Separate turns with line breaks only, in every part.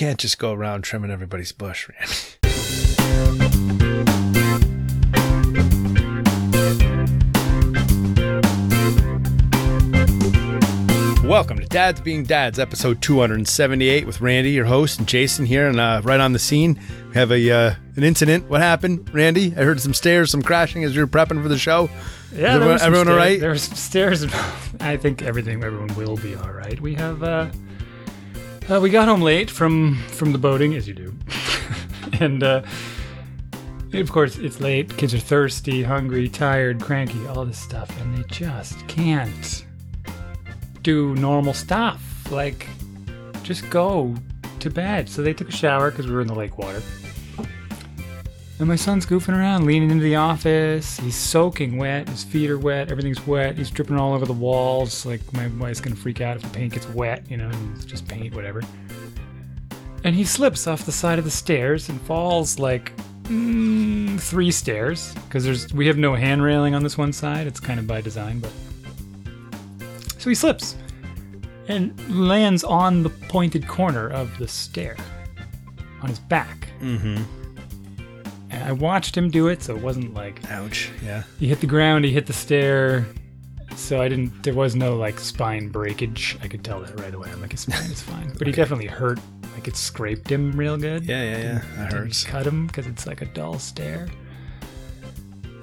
can't just go around trimming everybody's bush, Randy. Welcome to Dads Being Dads, episode 278 with Randy, your host, and Jason here. And uh, right on the scene, we have a uh, an incident. What happened, Randy? I heard some stairs, some crashing as you were prepping for the show.
Yeah,
everyone, everyone all
stairs- There was some stairs. I think everything, everyone will be all right. We have, uh, uh, we got home late from from the boating, as you do, and uh, of course it's late. Kids are thirsty, hungry, tired, cranky, all this stuff, and they just can't do normal stuff like just go to bed. So they took a shower because we were in the lake water. And my son's goofing around, leaning into the office. He's soaking wet. His feet are wet. Everything's wet. He's dripping all over the walls. Like my wife's gonna freak out if the paint gets wet, you know, just paint, whatever. And he slips off the side of the stairs and falls like mm, three stairs because there's we have no hand railing on this one side. It's kind of by design, but so he slips and lands on the pointed corner of the stair on his back.
Mm-hmm.
And I watched him do it, so it wasn't like
Ouch. Yeah.
he hit the ground, he hit the stair. So I didn't. There was no like spine breakage. I could tell that right away. I'm like, his spine is fine, but he definitely hurt. Like it scraped him real good.
Yeah, yeah, yeah. That
Didn't
hurts.
Cut him because it's like a dull stair.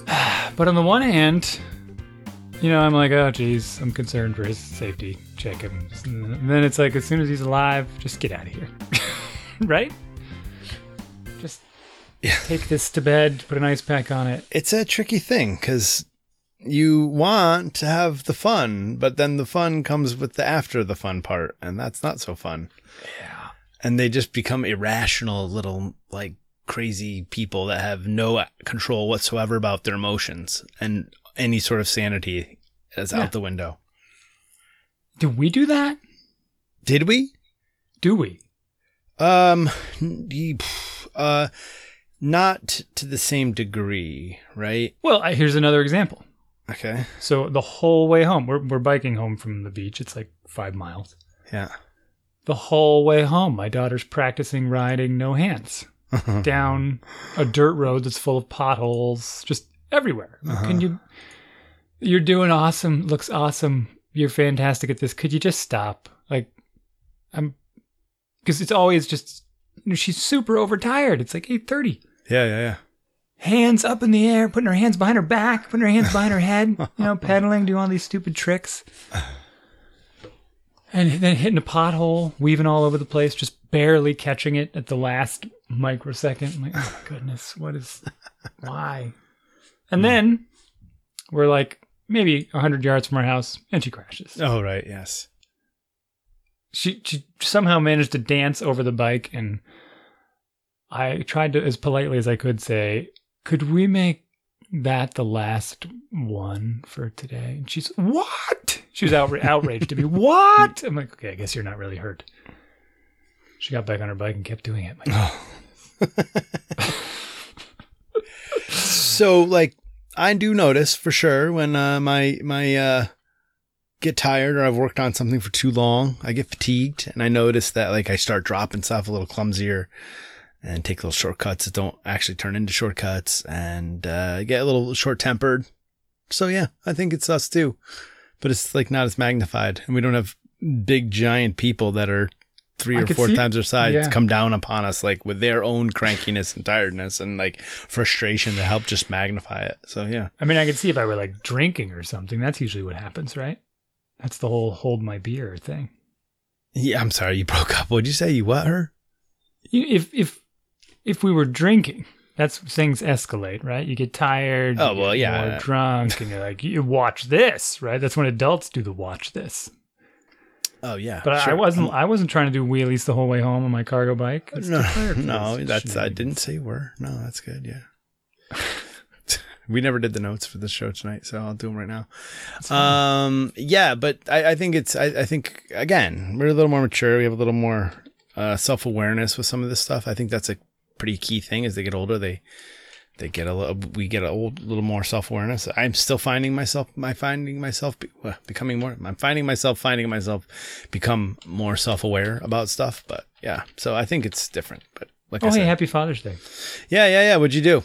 But on the one hand, you know, I'm like, oh, geez, I'm concerned for his safety. Check him. And then it's like, as soon as he's alive, just get out of here. right? Take this to bed, put an ice pack on it.
It's a tricky thing because you want to have the fun, but then the fun comes with the after the fun part, and that's not so fun.
Yeah.
And they just become irrational little, like, crazy people that have no control whatsoever about their emotions and any sort of sanity is
Yeah.
out the window.
Do we do that?
Did we?
Do we?
Um, uh, not to the same degree, right?
Well, I, here's another example.
Okay.
So the whole way home, we're, we're biking home from the beach. It's like five miles.
Yeah.
The whole way home, my daughter's practicing riding no hands down a dirt road that's full of potholes, just everywhere. Can uh-huh. you? You're doing awesome. Looks awesome. You're fantastic at this. Could you just stop? Like, I'm, because it's always just. You know, she's super overtired. It's like eight thirty.
Yeah, yeah, yeah.
hands up in the air, putting her hands behind her back, putting her hands behind her head, you know, pedaling, doing all these stupid tricks. And then hitting a pothole, weaving all over the place, just barely catching it at the last microsecond. I'm like, oh my goodness, what is, why? And hmm. then we're like maybe 100 yards from our house, and she crashes.
Oh, right. Yes.
She, she somehow managed to dance over the bike, and I tried to, as politely as I could, say, could we make that the last one for today? And she's, what? She was outra- outraged to be, what? I'm like, okay, I guess you're not really hurt. She got back on her bike and kept doing it. Like,
So, like, I do notice for sure when uh, my my uh, get tired or I've worked on something for too long, I get fatigued, and I notice that like I start dropping stuff a little clumsier, and take little shortcuts that don't actually turn into shortcuts, and uh, get a little short tempered. So yeah, I think it's us too, but it's like not as magnified, and we don't have big giant people that are three
I
or four times our size
yeah.
come down upon us like with their own crankiness and tiredness and like frustration to help just magnify it. So yeah.
I mean, I could see if I were like drinking or something. That's usually what happens, right? That's the whole hold my beer thing.
Yeah, I'm sorry you broke up. What'd you say? You what her?
You- If if if we were drinking, that's things escalate, right? You get tired.
Oh, well, yeah.
more drunk, and you're like, you watch this, right? That's when adults do the watch this.
Oh yeah.
But I- I wasn't. I wasn't trying to do wheelies the whole way home on my cargo bike. It's
No, no, that's I didn't say were. No, that's good. Yeah. we never did the notes for the show tonight, so I'll do them right now. Um, yeah, but I, I think it's. I, I think again, we're a little more mature. We have a little more uh, self awareness with some of this stuff. I think that's a pretty key thing. As they get older, they they get a little, we get a old, little more self awareness. I'm still finding myself, my finding myself be, well, becoming more. I'm finding myself, finding myself become more self aware about stuff. But yeah, so I think it's different. But like
oh,
I said,
hey, happy Father's Day.
yeah, yeah, yeah. What'd you do?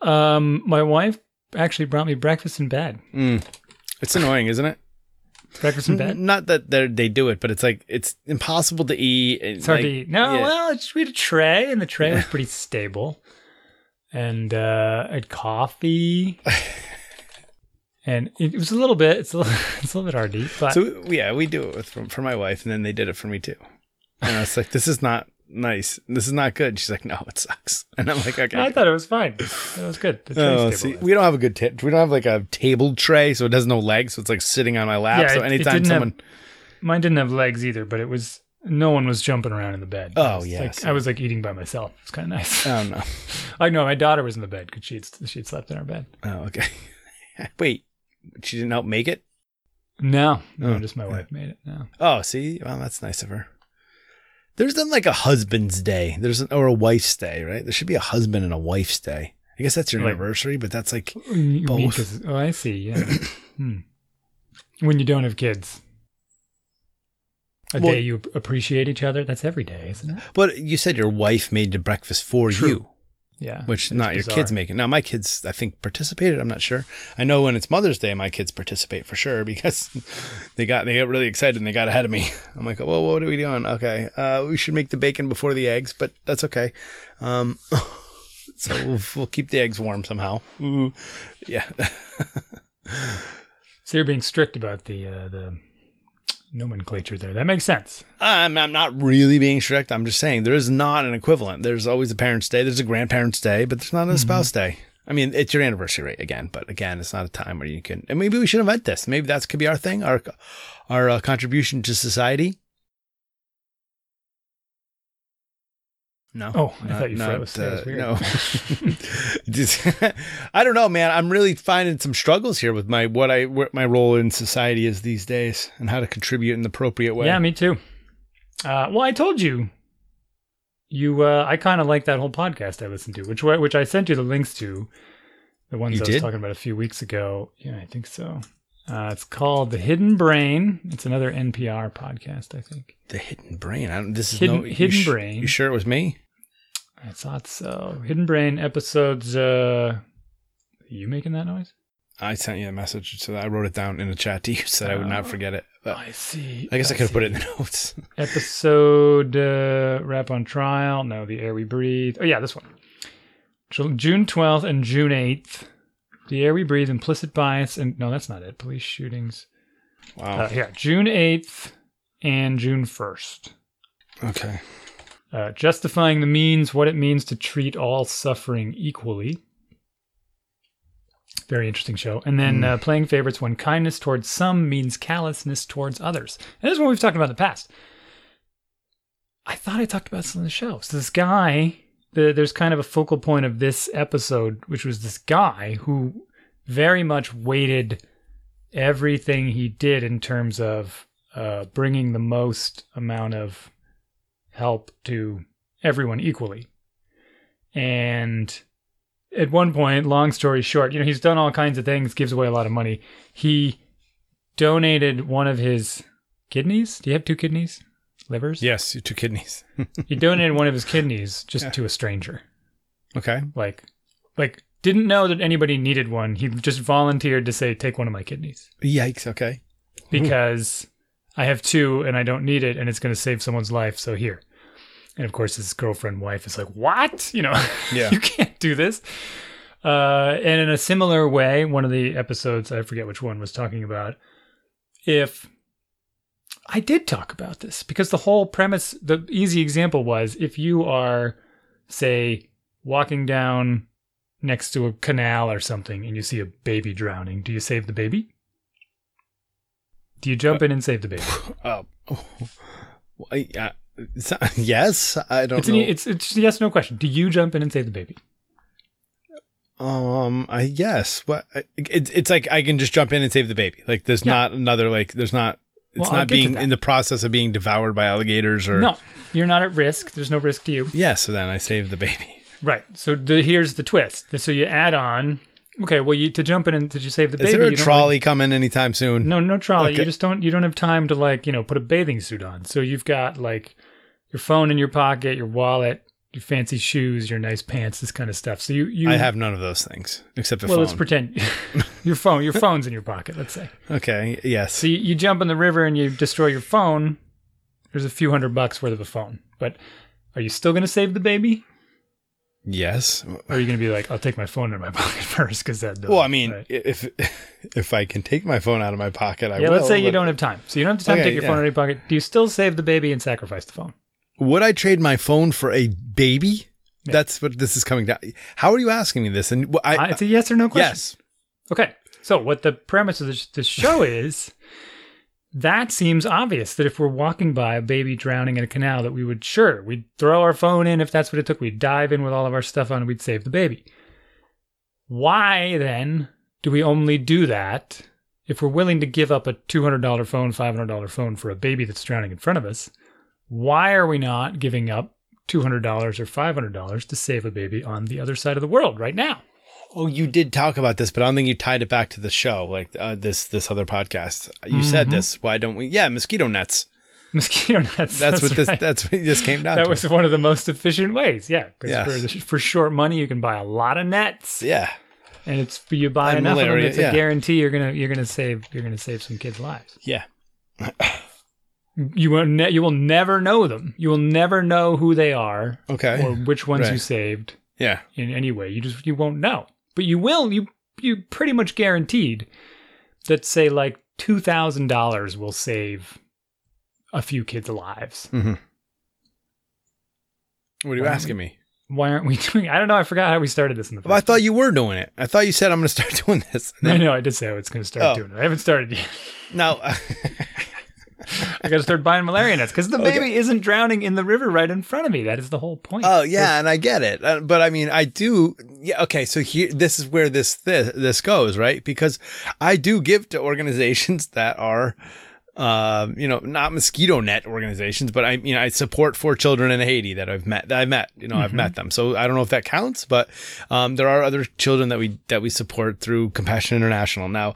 Um, my wife actually brought me breakfast in bed.
Mm. It's annoying, isn't it?
Breakfast in bed.
Not that they they do it, but it's like it's impossible to eat.
It's hard
like,
to eat. No,
yeah.
well, it's, we had a tray, and the tray was pretty stable. And uh, I had coffee. and it was a little bit, it's a little, it's a little bit hard to eat. But
So yeah, we do it with, for, for my wife, and then they did it for me too. And I was like, "This is not nice. This is not good." She's like, "No, it sucks." And I'm like, "Okay."
I thought it was fine. It was good. The
Oh, see, we don't have a good tip. We don't have like a table tray, so it has no legs. So it's like sitting on my lap.
Yeah,
so
it- it
anytime
didn't have-
someone,
Mine didn't have legs either, but it was, no one was jumping around in the bed.
Oh, yeah,
Like,
so-
I was like eating by myself. It's kind of nice.
oh no,
I know my daughter was in the bed because she had, she had slept in our bed.
oh okay. Wait, she didn't help make it.
No, oh. no,
Oh,
just my
yeah.
wife made it. No.
Oh, see, well, that's nice of her. There's then like a husband's day. There's an, or a wife's day, right? There should be a husband and a wife's day. I guess that's your anniversary, but that's like
You mean oh, I see. Yeah. hmm. When you don't have kids, a
Well-
day you appreciate each other. That's every day, isn't it?
But you said your wife made the breakfast for
True.
you,
Yeah.
which not your
bizarre.
kids making. Now my kids, I think, participated. I'm not sure. I know when it's Mother's Day, my kids participate for sure because they got they got really excited and they got ahead of me. I'm like, well, what are we doing? Okay, uh, we should make the bacon before the eggs, but that's okay. Um, so we'll, we'll keep the eggs warm somehow. Ooh, yeah.
So you're being strict about the uh, the nomenclature there. That makes sense.
I'm, I'm not really being strict. I'm just saying there is not an equivalent. There's always a parent's day. There's a grandparent's day, but there's not a spouse day. I mean, it's your anniversary right, again, but again, it's not a time where you can. And maybe we should invent this. Maybe that could be our thing, our our uh, contribution to society. No.
Oh, I thought you froze. That was
uh,
weird.
no. Just- I don't know, man. I'm really finding some struggles here with my what I what my role in society is these days and how to contribute in the appropriate way.
Yeah, me too. Uh, well, I told you. You, uh, I kind of like that whole podcast I listened to, which which I sent you the links to, the ones
You
I was
did?
talking about a few weeks ago. Yeah, I think so. Uh, it's called The Hidden Brain. It's another NPR podcast, I think.
The hidden brain. I don't, this is
Hidden-
no you
hidden
sh-
brain.
You sure it was me?
I thought so. Hidden Brain episodes. Uh, you making that noise?
I sent you a message, so I wrote it down in the chat to you, so that I would not
Oh.
forget it. But
I see.
I guess I could have put it in the notes.
episode uh, wrap on trial. No, the air we breathe. Oh yeah, this one. June twelfth and June eighth. The air we breathe, implicit bias, and no, that's not it. Police shootings.
Wow.
Uh, yeah, June eighth and June first.
okay.
Uh, justifying the means, what it means to treat all suffering equally. Very interesting show. And then uh, playing favorites when kindness towards some means callousness towards others. And this is what we've talked about in the past. I thought I talked about this on the show. So this guy, the, there's kind of a focal point of this episode, which was this guy who very much weighted everything he did in terms of uh, bringing the most amount of help to everyone equally. And at one point, long story short, you know, he's done all kinds of things, gives away a lot of money. He donated one of his kidneys. Do you have two kidneys? Livers?
Yes, two kidneys.
He donated one of his kidneys just
Yeah.
to a stranger.
Okay.
Like, like didn't know that anybody needed one. He just volunteered to say, "Take one of my kidneys."
Yikes. Okay.
because I have two and I don't need it and it's going to save someone's life. So here. And of course, his girlfriend, wife is like, what? You know,
Yeah.
you can't do this. Uh, and in a similar way, one of the episodes, I forget which one, was talking about if I did talk about this because the whole premise, the easy example was if you are, say, walking down next to a canal or something and you see a baby drowning, do you save the baby? Do you jump in and save the baby?
Uh, oh, well, I- uh, not- yes, I don't
It's an,
know.
it's it's a yes no question. Do you jump in and save the baby?
um, I yes. What? I- It's it's like I can just jump in and save the baby. Like there's
Yeah.
not another like there's not. It's
Well,
not being in the process of being devoured by alligators or
No, you're not at risk. There's no risk to you.
Yeah, so then I save the baby.
Right. So the, here's the twist. So you add on. Okay. Well, you to jump in and did you save the
Is
baby?
there a trolley coming anytime soon?
no, no trolley.
Okay.
You just don't. You don't have time to like you know put a bathing suit on. So you've got like your phone in your pocket, your wallet, your fancy shoes, your nice pants, this kind of stuff. So you you
I have none of those things except a
well, let's pretend your phone your phone's in your pocket. Let's say.
okay. Yes.
So you, you jump in the river and you destroy your phone. There's a few hundred bucks worth of a phone, but are you still going to save the baby?
yes.
Or are you going to be like, I'll take my phone out of my pocket first because that.
Well, I mean,
right?
if if I can take my phone out of my pocket, I
yeah.
will.
Let's say you don't have time, so you don't have time to take your
yeah.
phone out of your pocket. Do you still save the baby and sacrifice the phone?
Would I trade my phone for a baby? That's what this is coming down. How are you asking me this? And I,
Uh, it's a yes or no question.
yes,
Okay. So what the premise of this, this show is, that seems obvious that if we're walking by a baby drowning in a canal, that we would sure we'd throw our phone in if that's what it took. We'd dive in with all of our stuff on, and we'd save the baby. Why then do we only do that if we're willing to give up a two hundred dollar phone, five hundred dollar phone for a baby that's drowning in front of us? Why are we not giving up two hundred dollars or five hundred dollars to save a baby on the other side of the world right now?
Oh, you did talk about this, but I don't think you tied it back to the show, like uh, this this other podcast. You said
Mm-hmm.
this. Why don't we? Yeah, mosquito nets.
Mosquito nets.
That's, what this. That's what this came down
that
to.
was one of the most efficient ways. Yeah, because
Yes.
for, for short money, you can buy a lot of nets,
yeah.
and it's you buy
And
enough of
malaria,
them. It's
yeah.
a guarantee you're gonna you're gonna save you're gonna save some kids' lives.
Yeah.
You will ne- you will never know them. You will never know who they are
Okay.
or which ones you saved
yeah.
in any way. You just you won't know, but you will. You you pretty much guaranteed that say like two thousand dollars will save a few kids' lives. Mm-hmm.
What are you
Why
asking me?
Why aren't we doing? I don't know. I forgot how we started this in the.
Well, I thought you were doing it. I thought you said I'm going to start doing this.
I know. I did say I was going to start
Oh.
doing it. I haven't started yet.
Now,
I got to start buying malaria nets because the
Okay.
baby isn't drowning in the river right in front of me. That is the whole point.
oh yeah, and I get it, Uh, but I mean, I do. Yeah, okay. So here, this is where this this, this goes, right? Because I do give to organizations that are. Um, you know, not mosquito net organizations, but I, you know, I support four children in Haiti that I've met. That I've met, you know, I've met them. So I don't know if that counts, but um, there are other children that we that we support through Compassion International. Now,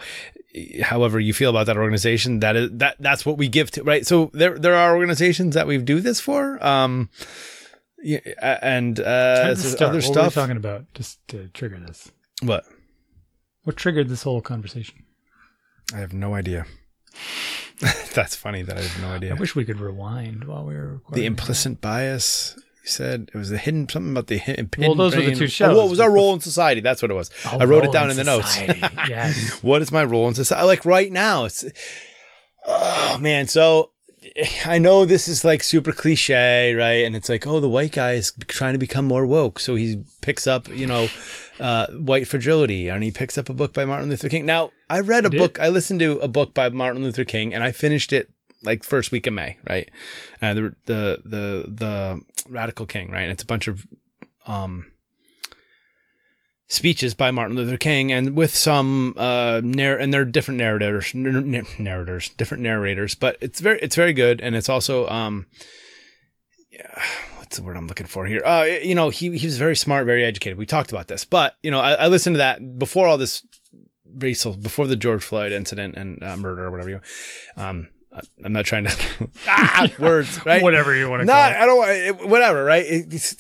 however you feel about that organization, that is that that's what we give to, right? So there there are organizations that we do this for. Um, yeah, and uh, other
what
stuff.
were we talking about just to trigger this?
What?
What triggered this whole conversation?
I have no idea. That's funny that I have no idea.
I wish we could rewind while we were
The implicit bias. You said it was the hidden something about the hidden.
Well, those were the
brain-
two
Oh,
shows.
what was our role in society? That's what it was.
Oh,
I wrote it down in the notes.
yes.
what is my role in society? Like right now, it's oh man. So I know this is like super cliche, right? And it's like, oh, the white guy is trying to become more woke, so he picks up, you know, uh, white fragility, and he picks up a book by Martin Luther King. Now, I read a book. I listened to a book by Martin Luther King, and I finished it like first week of May, right? Uh, the the the the Radical King, right? And it's a bunch of um speeches by Martin Luther King, and with some uh narr- and they're different narrators, narrators, different narrators, but it's very it's very good, and it's also um yeah, what's the word I'm looking for here? Uh, you know, he he was very smart, very educated. We talked about this, but you know, I, I listened to that before all this racial, before the George Floyd incident and uh, murder or whatever you. Um, I'm not trying to ah, words, right?
Whatever you want to
Not,
call it.
I don't want whatever, right? It- it's,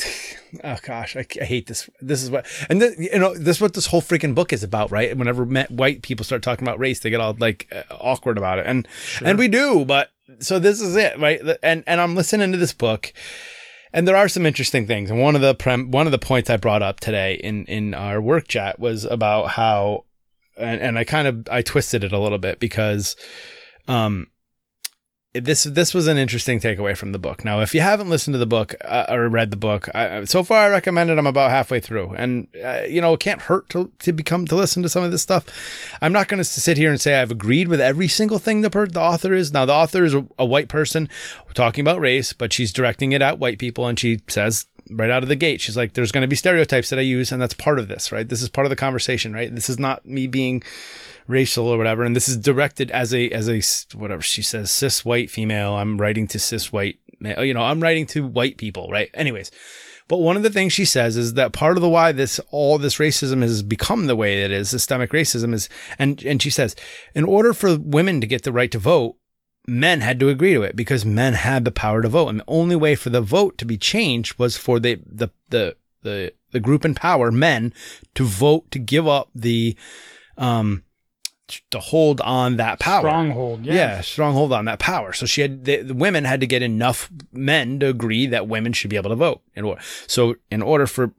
oh gosh, I, I hate this. This is what, and you know, this is what this whole freaking book is about, right? Whenever met white people start talking about race, they get all like uh, awkward about it, and and we do, but so this is it, right? And and I'm listening to this book, and there are some interesting things. And one of the prem, one of the points I brought up today in in our work chat was about how, and, and I kind of I twisted it a little bit because, um, this this was an interesting takeaway from the book. Now, if you haven't listened to the book uh, or read the book, I, so far I recommend it. I'm about halfway through, and uh, you know it can't hurt to to become to listen to some of this stuff. I'm not going to sit here and say I've agreed with every single thing the per- the author is. Now, the author is a, a white person talking about race, but she's directing it at white people, and she says right out of the gate, she's like, "There's going to be stereotypes that I use, and that's part of this, right? This is part of the conversation, right? This is not me being." Racial or whatever. And this is directed as a as a whatever she says cis white female. I'm writing to cis white male you know i'm writing to white people right? Anyways But one of the things she says is that part of the why this all this racism has become the way it is, systemic racism is, and and she says, in order for women to get the right to vote, men had to agree to it because men had the power to vote, and the only way for the vote to be changed was for the the the the, the group in power, men, to vote to give up the um to hold on that power.
Stronghold. Yeah.
Yeah, stronghold on that power. So she had the, the women had to get enough men to agree that women should be able to vote. In order, so in order for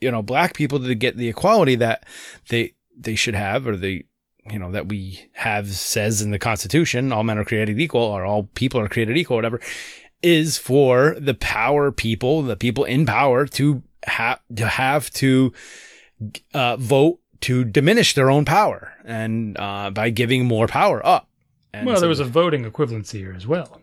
you know black people to get the equality that they they should have, or the you know that we have says in the Constitution, all men are created equal, or all people are created equal, whatever, is for the power people, the people in power, to have to have to uh, vote to diminish their own power and uh, by giving more power up. And
Well,
so-
there was a voting equivalency here as well.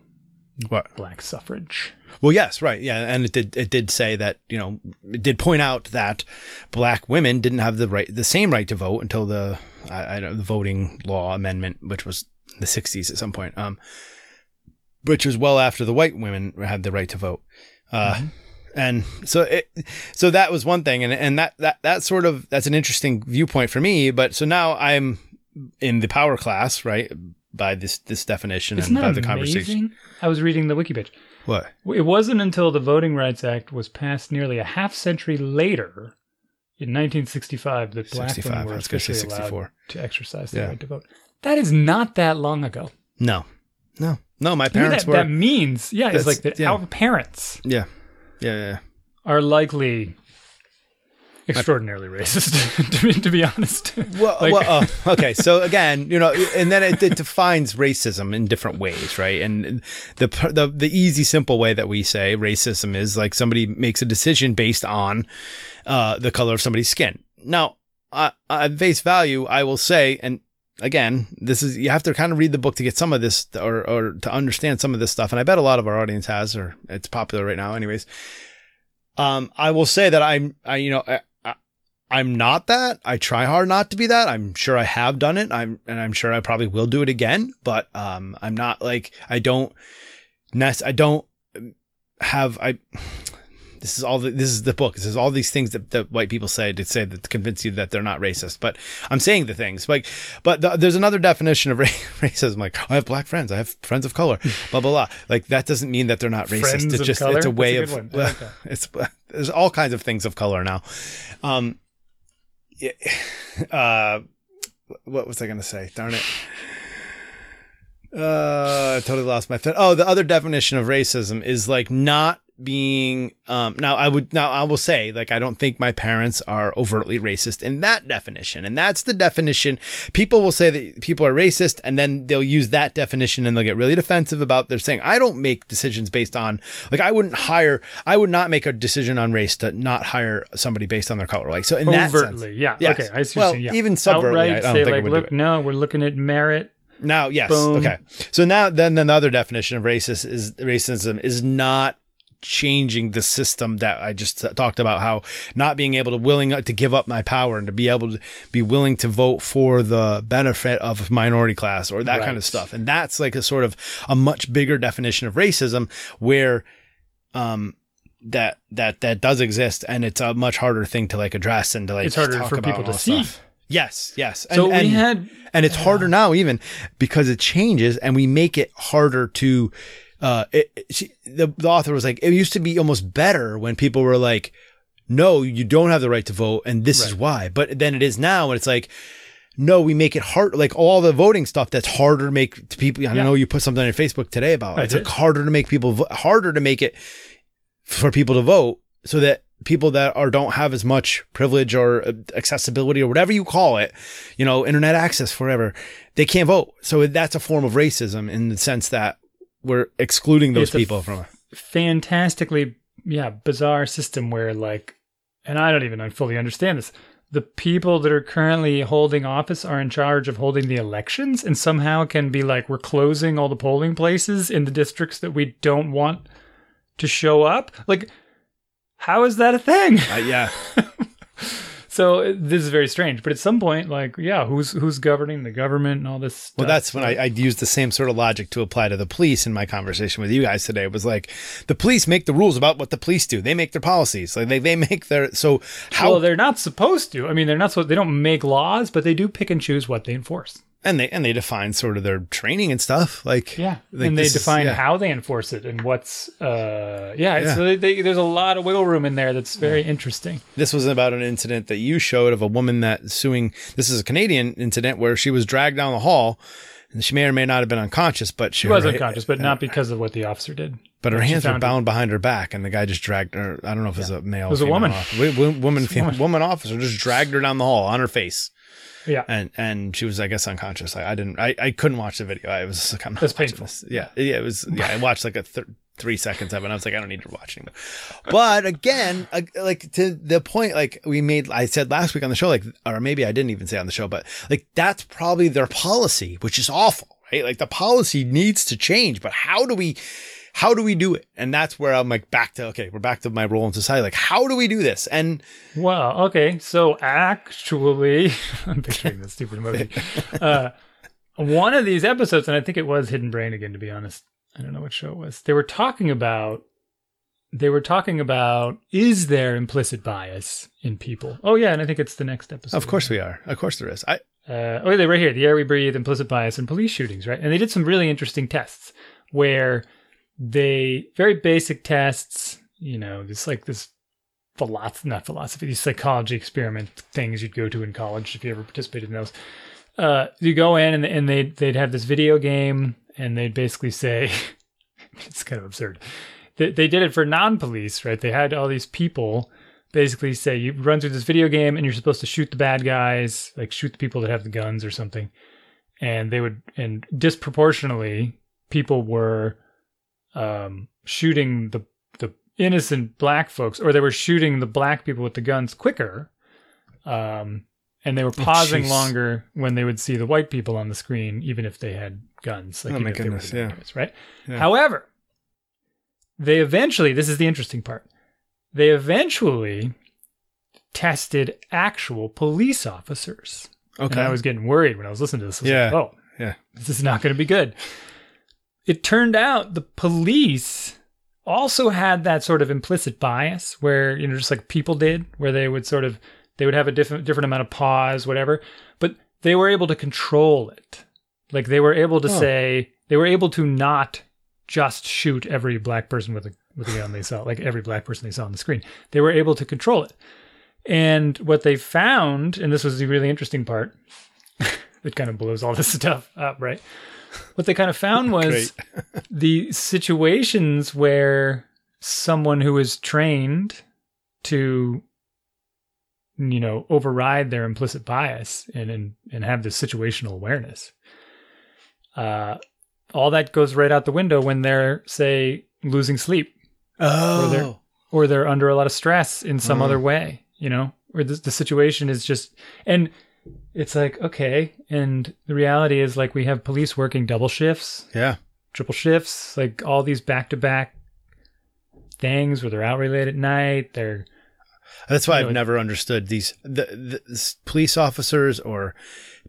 what?
Black suffrage.
Well, yes, right, yeah, and it did. It did say that you know it did point out that black women didn't have the right, the same right to vote until the I, I don't the voting law amendment, which was the '60s at some point, um, which was well after the white women had the right to vote. Uh, and so it, so that was one thing, and and that that that sort of that's an interesting viewpoint for me. But so now I'm in the power class, right? By this this definition
Isn't
and by the conversation.
amazing? I was reading the wiki page.
What?
It wasn't until the Voting Rights Act was passed nearly a half century later, in 1965, that black
65,
women were
I gonna say
officially allowed to exercise their
Yeah.
right to vote. That is not that long ago.
No, no, no. My parents
that,
were.
that means, yeah, it's like that
yeah.
our parents
yeah, yeah, yeah.
are likely extraordinarily racist, to be, to be honest.
Well,
Like-
well uh, okay. So again, you know, and then it, it defines racism in different ways, right? And the, the the easy, simple way that we say racism is like somebody makes a decision based on uh, the color of somebody's skin. Now, uh, at face value, I will say, and again, this is you have to kind of read the book to get some of this, or or to understand some of this stuff. And I bet a lot of our audience has, or it's popular right now, anyways. Um, I will say that I'm, I you know. I, I'm not that. I try hard not to be that. I'm sure I have done it. I'm and I'm sure I probably will do it again. But um, I'm not like I don't. Nest. I don't have. I. This is all. The, this is the book. This is all these things that, that white people say to say that to convince you that they're not racist. But I'm saying the things like. But the, there's another definition of ra- racism. Like I have black friends. I have friends of color. Blah blah blah. Like that doesn't mean that they're not racist.
Friends
it's just it's a way
a
of.
good one. I like
it's there's all kinds of things of color now. Um, yeah, uh, what was I going to say? Darn it. Uh, I totally lost my thread. Oh, the other definition of racism is like not being, um, now I would, now I will say, like, I don't think my parents are overtly racist in that definition. And that's the definition. People will say that people are racist and then they'll use that definition and they'll get really defensive about they're saying, I don't make decisions based on, like, I wouldn't hire, I would not make a decision on race to not hire somebody based on their color. Like, so in that sense,
Overtly, yeah.
Yes.
Okay, I see
Well,
saying. Yeah.
even subvertly,
Outright
I don't
say
think
like, look, no, we're looking at merit.
Now, yes.
Boom.
Okay. So now, then another definition of racist is racism is not changing the system that I just talked about. How not being able to willing to give up my power and to be able to be willing to vote for the benefit of minority class or that kind of stuff. And that's like a sort of a much bigger definition of racism where, um, that that that does exist and it's a much harder thing to like address and to like
It's harder for people to see.
stuff. Yes, yes.
So we
and-
had
and it's harder now even because it changes and we make it harder to uh it, she, the, the author was like it used to be almost better when people were like no you don't have the right to vote and this is why but then it is now and it's like no we make it hard like all the voting stuff that's harder to make to people i
Yeah.
know you put something on your facebook today about it.
I
it's
did.
like harder to make people vo- harder to make it for people to vote so that people that are don't have as much privilege or uh, accessibility or whatever you call it, you know, internet access forever, they can't vote. So that's a form of racism in the sense that we're excluding those
It's a
people
f-
from.
fantastically, yeah, bizarre system where like, and I don't even fully understand this. The people that are currently holding office are in charge of holding the elections, and somehow can be like, we're closing all the polling places in the districts that we don't want to show up. Like, how is that a thing?
Uh, yeah,
so this is very strange. But at some point, like, yeah, who's who's governing the government and all this? Stuff?
Well, that's when I, I used the same sort of logic to apply to the police in my conversation with you guys today. It was like the police make the rules about what the police do. They make their policies. Like they, they make their so how
well they're not supposed to. I mean, they're not so they don't make laws, but they do pick and choose what they enforce.
And they and they define sort of their training and stuff. Like
Yeah,
like
and they
this is-
define
yeah.
how they enforce it and what's. uh Yeah,
Yeah.
so they, they, there's a lot of wiggle room in there that's very interesting.
This was about an incident that you showed of a woman that suing. This is a Canadian incident where she was dragged down the hall, and she may or may not have been unconscious, but she
She was
her-
unconscious, but not because of what the officer did.
But her hands were
found it.
bound behind her back, and the guy just dragged her. I don't know if it was a male.
It was a woman.
off- wo- wo- woman,
woman.
woman officer just dragged her down the hall on her face,
Yeah,
and and she was, I guess, unconscious. I, I didn't, I, I couldn't watch the video. I was like, I'm not
painful.
this. Yeah, yeah, it was. Yeah, I watched like a th- three seconds of it. and I was like, I don't need to watch anymore. But again, like to the point, like we made, I said last week on the show, like, or maybe I didn't even say on the show, but like that's probably their policy, which is awful, right? Like the policy needs to change, but how do we? How do we do it? And that's where I'm like back to okay, we're back to my role in society. Like, how do we do this? And
Well, okay. So actually, I'm picturing this stupid movie. Uh, one of these episodes, and I think it was Hidden Brain again, to be honest. I don't know what show it was. They were talking about. They were talking about is there implicit bias in people? Oh yeah, and I think it's the next episode.
of course we are. Of course there is. I
Uh, oh, they right here. The air we breathe, implicit bias, and police shootings. Right, and they did some really interesting tests where they very basic tests. You know, just like this philosophy, not philosophy, these psychology experiment things you'd go to in college if you ever participated in those. Uh, you go in and, and they'd, they'd have this video game and they'd basically say, it's kind of absurd. They, they did it for non police, right? They had all these people basically say, you run through this video game and you're supposed to shoot the bad guys, like shoot the people that have the guns or something. And they would, and disproportionately, people were um, shooting the the innocent black folks, or they were shooting the black people with the guns quicker, um, and they were pausing
jeez.
longer when they would see the white people on the screen, even if they had guns. Like
Oh, my goodness, yeah.
guys, right?
Yeah.
However, they eventually. This is the interesting part. They eventually tested actual police officers.
okay.
And I was getting worried when I was listening to this. I was
Yeah.
like, oh,
Yeah.
this is not going to be good. It turned out the police also had that sort of implicit bias where, you know, just like people did, where they would sort of, they would have a different, different amount of pause, whatever, but they were able to control it. Like they were able to say, they were able to not just shoot every black person with a, with a gun they saw, like every black person they saw on the screen. They were able to control it. And what they found, and this was the really interesting part, that kind of blows all this stuff up, right? What they kind of found was the situations where someone who is trained to, you know, override their implicit bias and and, and have this situational awareness, uh, all that goes right out the window when they're, say, losing sleep
Oh.
or they're under a lot of stress in some
Mm.
other way, you know, or the, the situation is just, and it's like, okay. And the reality is like we have police working double shifts,
Yeah.
triple shifts, like all these back to back things where they're out really late at night. They're,
That's why
You know,
I've never understood these the, the police officers or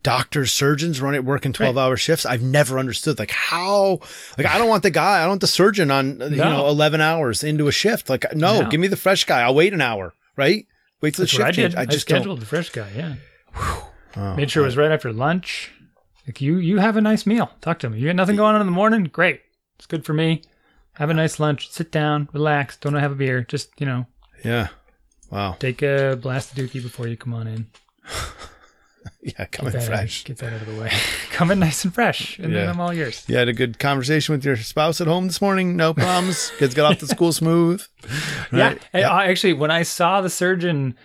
doctors, surgeons running working twelve hour shifts. I've never understood like how like I don't want the guy, I don't want the surgeon on uh, you know eleven hours into a shift. Like no,
No.
give me the fresh guy. I'll wait an hour. Right? Wait till the
that's I
shift. I
I,
just
scheduled the fresh guy. Yeah.
Oh,
Made sure it was right after lunch. Like you, you have a nice meal. Talk to me. You got nothing going on in the morning? Great. It's good for me. Have a nice lunch. Sit down, relax. Don't have a beer. Just, you know,
yeah. Wow.
Take a blast of dookie before you come on in.
Yeah, coming
Get that,
fresh.
Get that out of the way. come in nice and fresh, and then I'm all yours.
You had a good conversation with your spouse at home this morning. No problems. Kids got off to school smooth.
Yeah.
Right?
And I, actually, when I saw the surgeon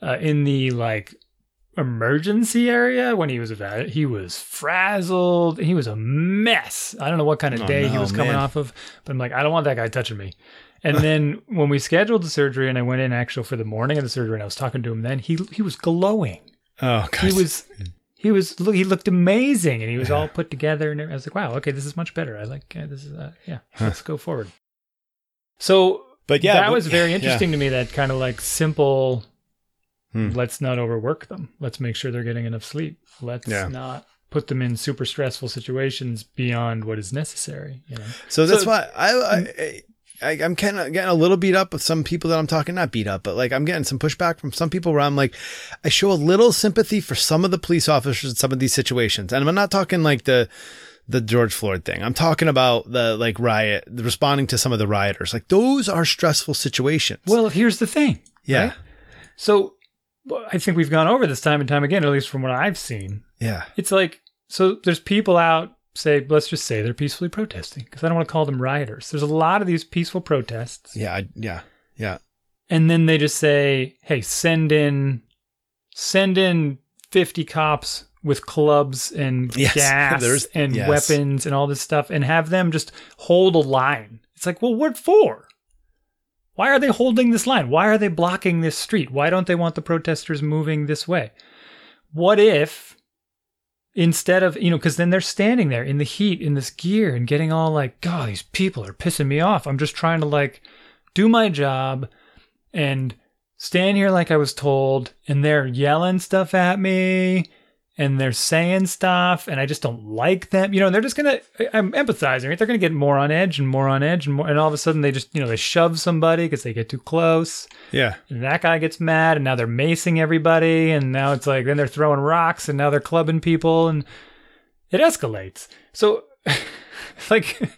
uh, in the like emergency area when he was about he was frazzled. He was a mess. I don't know what kind of
Oh,
day he was coming
man.
off of, but I'm like, I don't want that guy touching me. And then when we scheduled the surgery, and I went in actually for the morning of the surgery, and I was talking to him, then he he was glowing.
Oh, God.
he was he was look he looked amazing and he was all put together and I was like wow okay this is much better I like uh, this is uh, yeah let's go forward so
But yeah,
that
but-
was very
yeah.
interesting to me that kind of like simple
Hmm.
Let's not overwork them. Let's make sure they're getting enough sleep. Let's
Yeah.
not put them in super stressful situations beyond what is necessary. You know.
So that's
So-
why I, I, I I'm kind of getting a little beat up with some people that I'm talking, not beat up, but like I'm getting some pushback from some people where I'm like, I show a little sympathy for some of the police officers in some of these situations. And I'm not talking like the, the George Floyd thing. I'm talking about the like riot, the responding to some of the rioters. Like those are stressful situations.
Well, here's the thing.
yeah.
right? So well, I think we've gone over this time and time again, at least from what I've seen.
Yeah.
It's like so there's people out say let's just say they're peacefully protesting because I don't want to call them rioters. There's a lot of these peaceful protests
Yeah. I, yeah. Yeah.
and then they just say, "Hey, send in send in 50 cops with clubs and
Yes,
gas and
yes.
weapons and all this stuff and have them just hold a line." It's like, "Well, what for?" Why are they holding this line? Why are they blocking this street? Why don't they want the protesters moving this way? What if instead of, you know, because then they're standing there in the heat in this gear and getting all like, God, these people are pissing me off. I'm just trying to like do my job and stand here like I was told, and they're yelling stuff at me and they're saying stuff and I just don't like them. You know, and they're just gonna I'm empathizing, right? They're gonna get more on edge and more on edge and more and all of a sudden they just, you know, they shove somebody because they get too close.
Yeah.
And that guy gets mad and now they're macing everybody and now it's like then they're throwing rocks and now they're clubbing people and it escalates. So like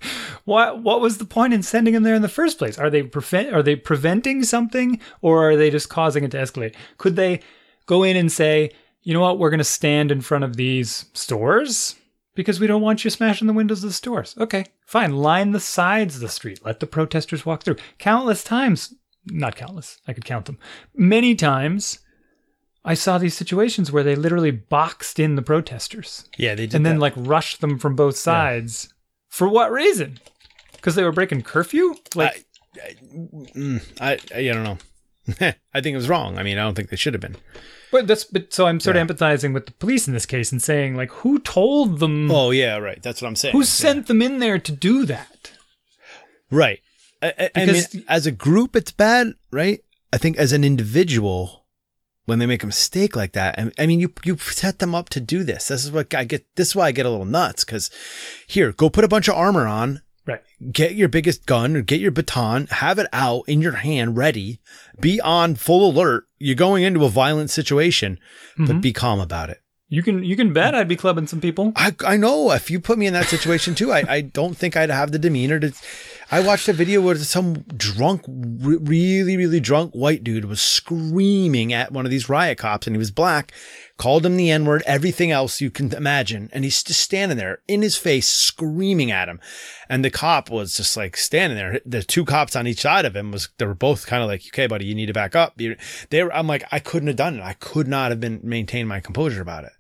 what what was the point in sending them there in the first place? Are they prevent are they preventing something or are they just causing it to escalate? Could they go in and say, "You know what? We're going to stand in front of these stores because we don't want you smashing the windows of the stores." Okay, fine. Line the sides of the street. Let the protesters walk through. Countless times, not countless. I could count them. Many times I saw these situations where they literally boxed in the protesters
Yeah. They did.
and then
that.
like rushed them from both sides. For what reason? Because they were breaking curfew? Like
Mm, I, I, I don't know. I think it was wrong. I mean, I don't think they should have been.
but that's but so I'm sort of empathizing with the police in this case and saying like who told them
Oh yeah, right. That's what I'm saying.
who
Yeah.
sent them in there to do that?
Right. I, I, I
Because-
mean, as a group, it's bad, right? I think as an individual, when they make a mistake like that, I, I mean, you you set them up to do this. This is what I get. This is why I get a little nuts. Because here, go put a bunch of armor on,
Right.
get your biggest gun or get your baton, have it out in your hand, ready, be on full alert. You're going into a violent situation, but mm-hmm. be calm about it.
You can you can bet I'd be clubbing some people.
I, I know if you put me in that situation too, I, I don't think I'd have the demeanor to. I watched a video where some drunk, re- really, really drunk white dude was screaming at one of these riot cops and he was black, called him the N word, everything else you can imagine. And he's just standing there in his face, screaming at him. And the cop was just like standing there. The two cops on each side of him was, they were both kind of like, okay, buddy, you need to back up. They were, I'm like, I couldn't have done it. I could not have been maintained my composure about it.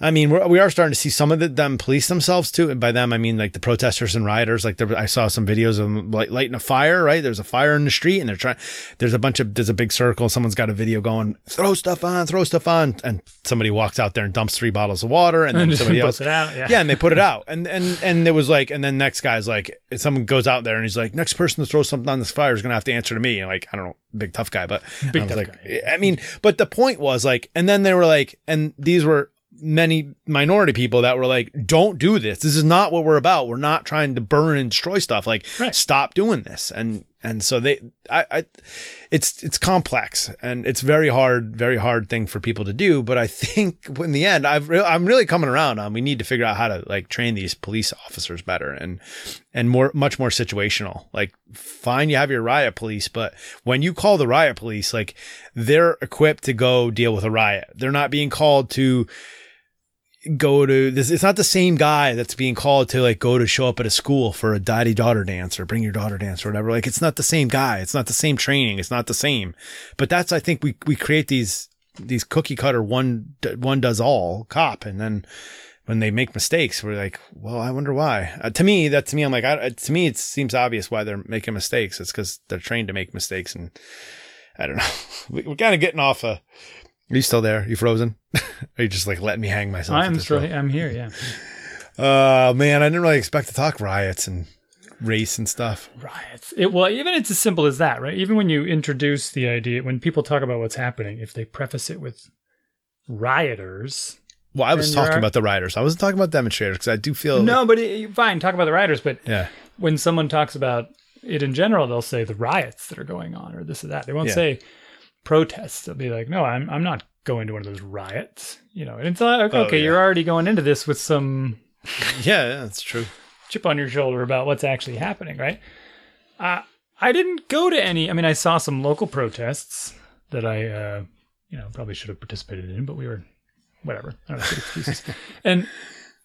I mean, we're, we are starting to see some of the, them police themselves too. And by them, I mean like the protesters and rioters. Like there, I saw some videos of them light, lighting a fire, right? There's a fire in the street and they're trying, there's a bunch of, there's a big circle. Someone's got a video going, throw stuff on, throw stuff on. And somebody walks out there and dumps three bottles of water and then
And
somebody else.
it out. Yeah.
Yeah, and they put it out, and and and there was like, and then next guy's like, someone goes out there and he's like, next person to throw something on this fire is gonna have to answer to me. And like, I don't know, big tough guy, but
Big
I
tough
like,
guy.
I mean, but the point was like, and then they were like, and these were many minority people that were like, don't do this. This is not what we're about. We're not trying to burn and destroy stuff. Like,
Right.
stop doing this. And and so they, I, I, it's it's complex and it's very hard, very hard thing for people to do. But I think in the end, I've re- I'm really coming around on we need to figure out how to like train these police officers better and and more much more situational. Like, fine, you have your riot police, but when you call the riot police, like they're equipped to go deal with a riot. They're not being called to go to this it's not the same guy that's being called to like go to show up at a school for a daddy daughter dance or bring your daughter dance or whatever. Like it's not the same guy. It's not the same training. It's not the same. But that's i think we we create these these cookie cutter one one does all cop. And then when they make mistakes we're like well i wonder why. Uh, to me that to me i'm like I, to me it seems obvious why they're making mistakes. It's because they're trained to make mistakes and i don't know. We, we're kind of getting off a are you still there? You frozen? Are you just like letting me hang myself?
I'm still? I'm here. Yeah.
Uh man, I didn't really expect to talk riots and race and stuff.
riots. It well, even it's as simple as that, right? Even when you introduce the idea, when people talk about what's happening, if they preface it with rioters,
Well, I was talking
you're-
about the rioters. I wasn't talking about demonstrators because I do feel
no, but it, fine, talk about the rioters. But
yeah,
when someone talks about it in general, they'll say the riots that are going on or this or that. They won't
Yeah.
say protests. They'll be like, no, I'm I'm not going to one of those riots. You know, and it's like,
Oh,
okay,
yeah.
you're already going into this with some
yeah, yeah, that's true.
chip on your shoulder about what's actually happening, right? Uh, I didn't go to any. I mean, I saw some local protests that I, uh, you know, probably should have participated in, but we were, whatever. I don't know, excuses. and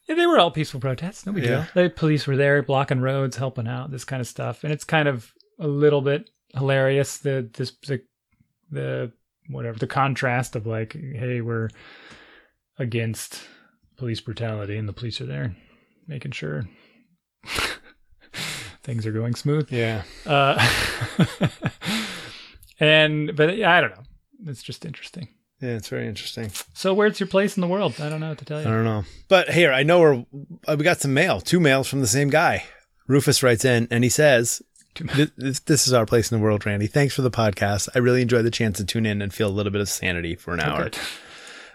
they were all peaceful protests. No big
Yeah.
deal. The police were there, blocking roads, helping out, this kind of stuff. And it's kind of a little bit hilarious. The this the the whatever the contrast of like, hey, we're against police brutality, and the police are there making sure things are going smooth.
Yeah,
Uh, and but I don't know. It's just interesting.
yeah, it's very interesting.
So where's your place in the world? I don't know what to tell you.
I don't know, but here I know we're uh, we got some mail, two mails from the same guy. Rufus writes in and he says, "This, this, is our place in the world, Randy. Thanks for the podcast. I really enjoyed the chance to tune in and feel a little bit of sanity for an hour.
Good.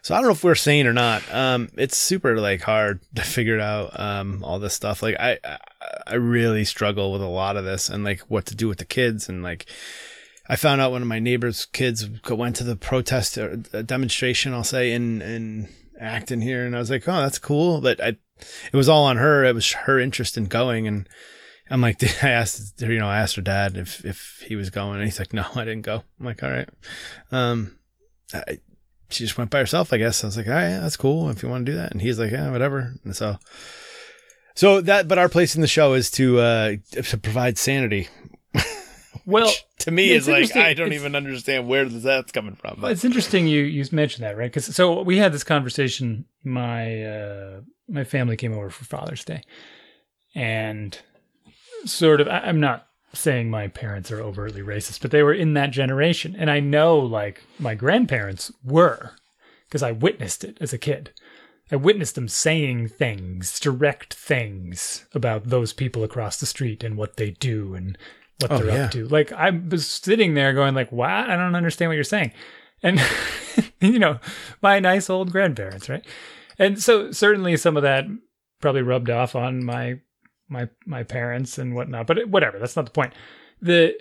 So I don't know if we're sane or not. Um, it's super like hard to figure out um all this stuff. Like I, I I really struggle with a lot of this and like what to do with the kids and like I found out one of my neighbor's kids went to the protest or demonstration. I'll say in in Acton here, and I was like, oh, that's cool. But I, it was all on her. It was her interest in going, and I'm like, I asked, you know, I asked her dad if if he was going, and he's like, no, I didn't go. I'm like, all right. Um, I, she just went by herself, I guess. I was like, all right, yeah, that's cool if you want to do that. And he's like, yeah, whatever. And so, so that, but our place in the show is to uh to provide sanity.
Well,
To me,
It's
is like. I don't even understand where that's coming from.
Well, it's interesting you you mentioned that, right? Because so we had this conversation. My uh, my family came over for Father's Day, and sort of I'm not saying my parents are overtly racist, but they were in that generation, and I know like my grandparents were because I witnessed it as a kid. I witnessed them saying things, direct things about those people across the street and what they do and what
Oh,
they're
yeah.
up to. Like I was sitting there going like, "What? I don't understand what you're saying." And you know, my nice old grandparents, right? And so certainly some of that probably rubbed off on my my my parents and whatnot. But it- whatever, that's not the point. The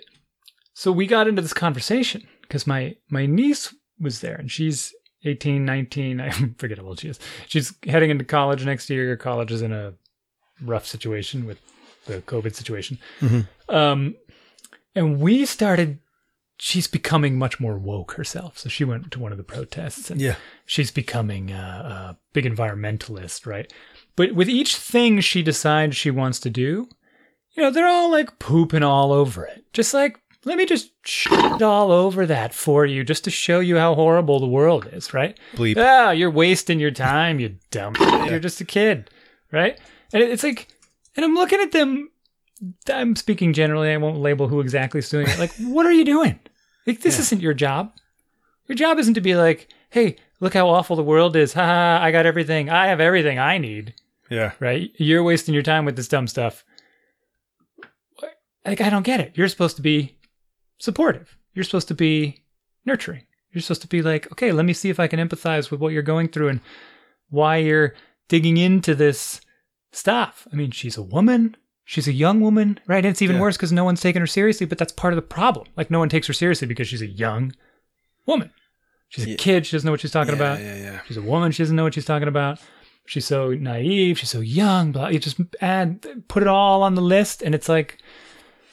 so we got into this conversation because my my niece was there and she's 18 19 i forget how old she is she's heading into college next year college is in a rough situation with the covid situation
Mhm.
um and we started she's becoming much more woke herself so she went to one of the protests and
yeah,
she's becoming a, a big environmentalist, right? But with each thing she decides she wants to do, you know, they're all like pooping all over it. Just like, let me just shit all over that for you, just to show you how horrible the world is, right?
bleep.
Ah, you're wasting your time, you dumb. You're just a kid, right? And it's like, and I'm looking at them. I'm speaking generally. I won't label who exactly is doing it. Like, what are you doing? Like, this
Yeah.
isn't your job. Your job isn't to be like, hey, look how awful the world is. Ha ha, I got everything. I have everything I need,
Yeah,
right? You're wasting your time with this dumb stuff. Like, I don't get it. You're supposed to be supportive. You're supposed to be nurturing. You're supposed to be like, okay, let me see if I can empathize with what you're going through and why you're digging into this stuff. I mean, she's a woman. She's a young woman, right? And it's even
Yeah.
worse because no one's taking her seriously, but that's part of the problem. Like, no one takes her seriously because she's a young woman. She's a kid. She doesn't know what she's talking
yeah,
about.
Yeah, yeah.
She's a woman. She doesn't know what she's talking about. She's so naive. She's so young. Blah. You just add, put it all on the list, and it's like,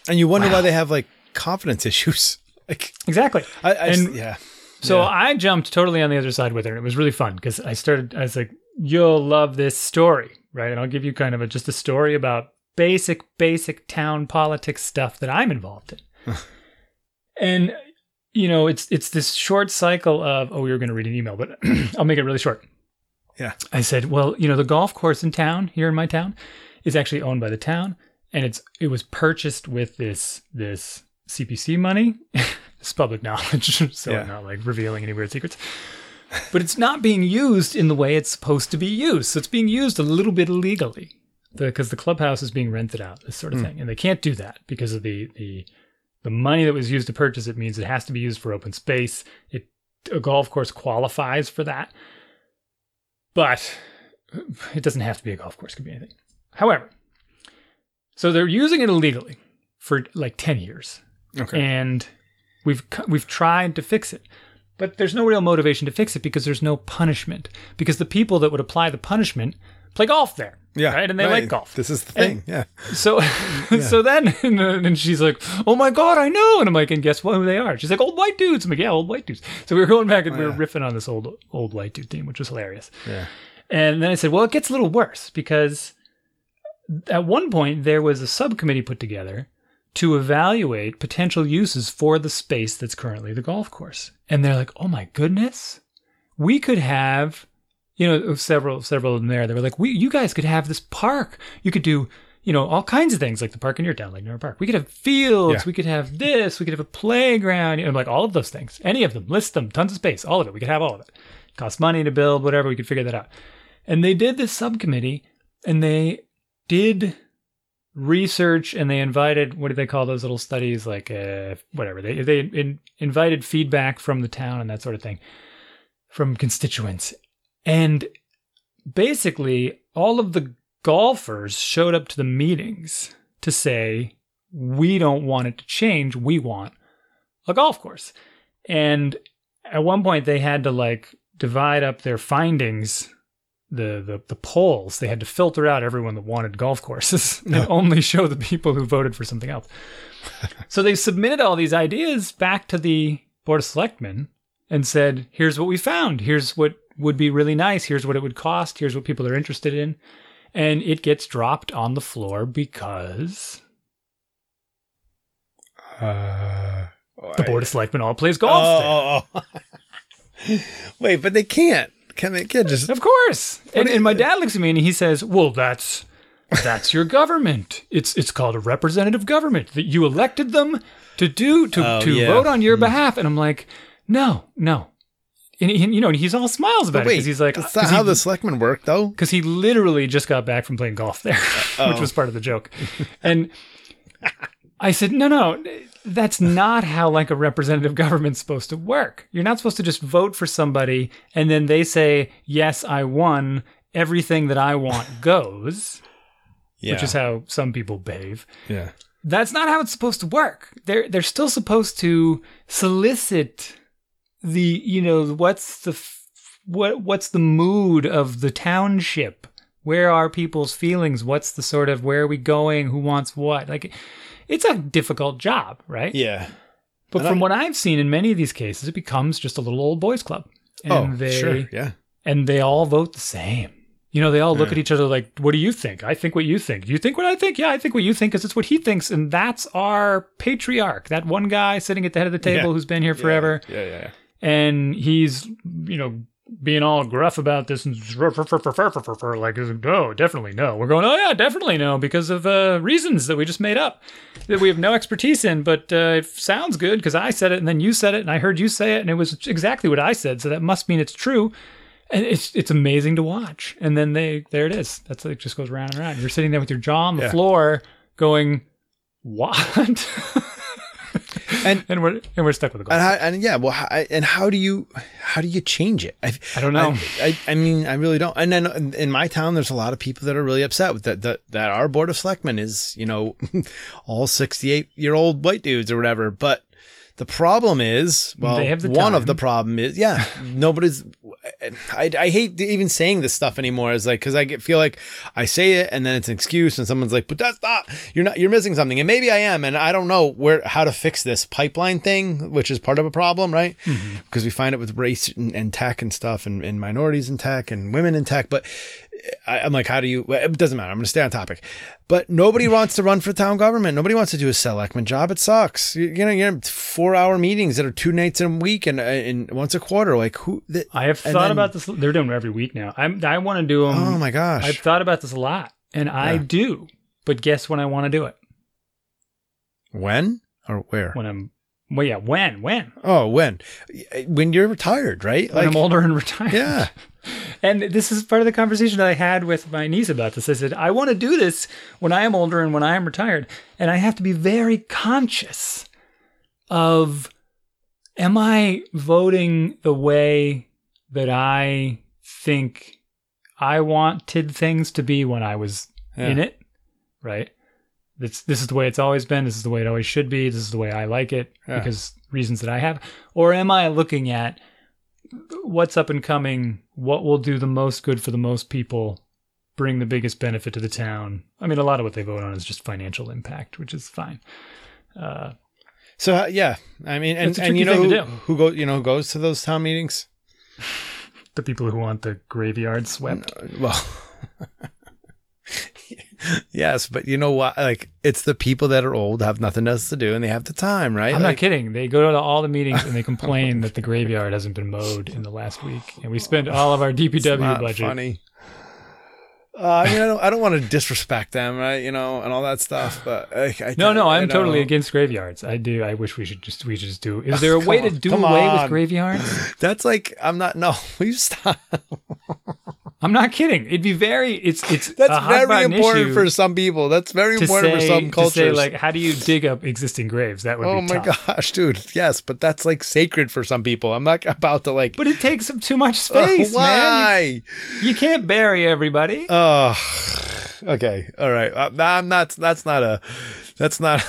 And you wonder
Wow.
why they have like confidence issues. Like,
exactly.
I, I just-
And-
yeah,
So
Yeah.
I jumped totally on the other side with her. and It was really fun because I started. I was like, "You'll love this story, right?" And I'll give you kind of a, just a story about basic, basic town politics stuff that I'm involved in. and you know, it's it's this short cycle of. Oh, we were going to read an email, but I'll make it really short.
Yeah.
I said, well, you know, the golf course in town here in my town is actually owned by the town, and it's it was purchased with this this CPC money. it's public knowledge, so
Yeah.
I'm not like revealing any weird secrets. But it's not being used in the way it's supposed to be used. So it's being used a little bit illegally. because the, clubhouse is being rented out, this sort of hmm. thing, and they can't do that because of the the the money that was used to purchase it means it has to be used for open space. It a golf course qualifies for that, but it doesn't have to be a golf course; it could be anything. However, so they're using it illegally for like ten years,
Okay.
and we've we've tried to fix it but there's no real motivation to fix it because there's no punishment because the people that would apply the punishment play golf there
yeah.
right and they like golf
This is the thing. yeah.
so so then and, and she's like oh my god i know and i'm like and guess what who they are she's like old white dudes i'm like yeah old white dudes so we were going back and we were oh,
yeah.
riffing on this old old white dude theme which was hilarious
Yeah.
and then I said, well, it gets a little worse because at one point there was a subcommittee put together to evaluate potential uses for the space that's currently the golf course. And they're like, oh my goodness, we could have, you know, several, several of them there. They were like, we, you guys could have this park. You could do, you know, all kinds of things like the park in your town, like NARA Park. We could have fields.
Yeah.
We could have this. We could have a playground. You know, like all of those things. Any of them. List them. Tons of space. All of it. We could have all of it. Cost money to build, whatever. We could figure that out. And they did this subcommittee and they did research and they invited what do they call those little studies like uh, whatever they they in, invited feedback from the town and that sort of thing from constituents and basically all of the golfers showed up to the meetings to say we don't want it to change. We want a golf course. And at one point they had to like divide up their findings the, the the polls. They had to filter out everyone that wanted golf courses and only show the people who voted for something else. So they submitted all these ideas back to the board of selectmen and said here's what we found. Here's what would be really nice here's what it would cost here's what people are interested in and it gets dropped on the floor because
Uh,
the board of selectmen all plays golf.
Oh, oh, oh. Wait, but they can't. Can they can't just
Of course. And, and my dad looks at me and he says, "Well, that's that's your government. It's it's called a representative government that you elected them to do to
Oh,
to
yeah.
vote on your behalf." And I'm like, "No, no." And he, you know, and he's all smiles about it
Wait,
because he's like,
that's uh, not how the selectmen work, though.
because he literally just got back from playing golf there, which
Oh.
was part of the joke. And I said, no, no, that's not how like a representative government's supposed to work. You're not supposed to just vote for somebody and then they say, yes, I won. Everything that I want goes,
Yeah.
which is how some people behave.
yeah.
That's not how it's supposed to work. They're they're still supposed to solicit the you know what's the what what's the mood of the township? Where are people's feelings? What's the sort of where are we going? Who wants what? Like it's a difficult job, right?
Yeah.
But
And
from
I-
what I've seen in many of these cases, it becomes just a little old boys club. And
oh,
they
sure. Yeah.
and they all vote the same. You know, they all look
Yeah.
at each other like, "What do you think? I think what you think. Do you think what I think? Yeah, I think what you think because it's what he thinks." And that's our patriarch, that one guy sitting at the head of the table
Yeah.
who's been here forever,
Yeah. Yeah. yeah.
And he's, you know, being all gruff about this and like, no, definitely no. We're going, oh yeah, definitely no, because of uh, reasons that we just made up that we have no expertise in, but uh, it sounds good because I said it and then you said it and I heard you say it and it was exactly what I said, so that must mean it's true. And it's it's amazing to watch. And then they there it is. That's it just goes round and round. You're sitting there with your jaw on the
Yeah.
floor, going, "What?"
And-
and we're and we're stuck with the goal.
And, how, and yeah, well, how, and how do you how do you change it? I,
I don't know.
I, I, I mean, I really don't. And then in, my town, there's a lot of people that are really upset with that. That that our board of selectmen is, you know, all 68 year old white dudes or whatever. But the problem is, well,
They have the
one of the problem is, yeah, nobody's. I, I hate even saying this stuff anymore. Is like because I get feel like I say it and then it's an excuse, and someone's like, "But that's not. You're not. You're missing something." And maybe I am, and I don't know where how to fix this pipeline thing, which is part of a problem, right? Mm-hmm. Because we find it with race and, and tech and stuff, and, and minorities in tech and women in tech. But I, I'm like, how do you? It doesn't matter. I'm going to stay on topic. But nobody wants to run for town government. Nobody wants to do a selectman job. It sucks. You, you know, you're in four hour meetings that are two nights a week and, uh, and once a quarter. Like who? The,
I have thought
then-
about this. They're doing it every week now. I'm, I want to do them.
oh my gosh.
I've thought about this a lot, and I do. But guess when I want to do it?
when or where?
When I'm, well, yeah, when, when,
Oh, when? When you're retired, right?
when I'm older and retired.
yeah.
And this is part of the conversation that I had with my niece about this. I said, I want to do this when I am older and when I am retired. And I have to be very conscious of am I voting the way that I think I wanted things to be when I was
Yeah.
in it? Right? This this is the way it's always been. This is the way it always should be. This is the way I like it
Yeah.
because reasons that I have. Or am I looking at what's up and coming, what will do the most good for the most people, bring the biggest benefit to the town? I mean, a lot of what they vote on is just financial impact, which is fine. Uh,
So uh, yeah, I mean, and, and you know who, who go you know who goes to those town meetings?
the people who want the graveyard swept.
Well, yes, but you know what? Like, it's the people that are old, have nothing else to do, and they have the time, right?
I'm not kidding. They go to all the meetings and they complain that the graveyard hasn't been mowed in the last week, and we spent all of our DPW budget.
funny. Uh, I mean, I don't, I don't want to disrespect them, right? You know, and all that stuff. But I, I,
No, no, I'm totally
know.
against graveyards. I do. I wish we should just we should just do. Is there a way
come
to do away
on.
with graveyards?
That's like I'm not. No, you stop?
I'm not kidding. It'd be very. It's it's
That's very important for some people. That's very important
say,
for some cultures.
to say like how do you dig up existing graves? That would
oh my
tough.
gosh, dude. Yes, but that's like sacred for some people. I'm not about to like.
But it takes up too much
Uh,
space, man.
why?
You, you can't bury everybody.
Oh, okay, all right. Uh, I'm not. That's not a. That's not.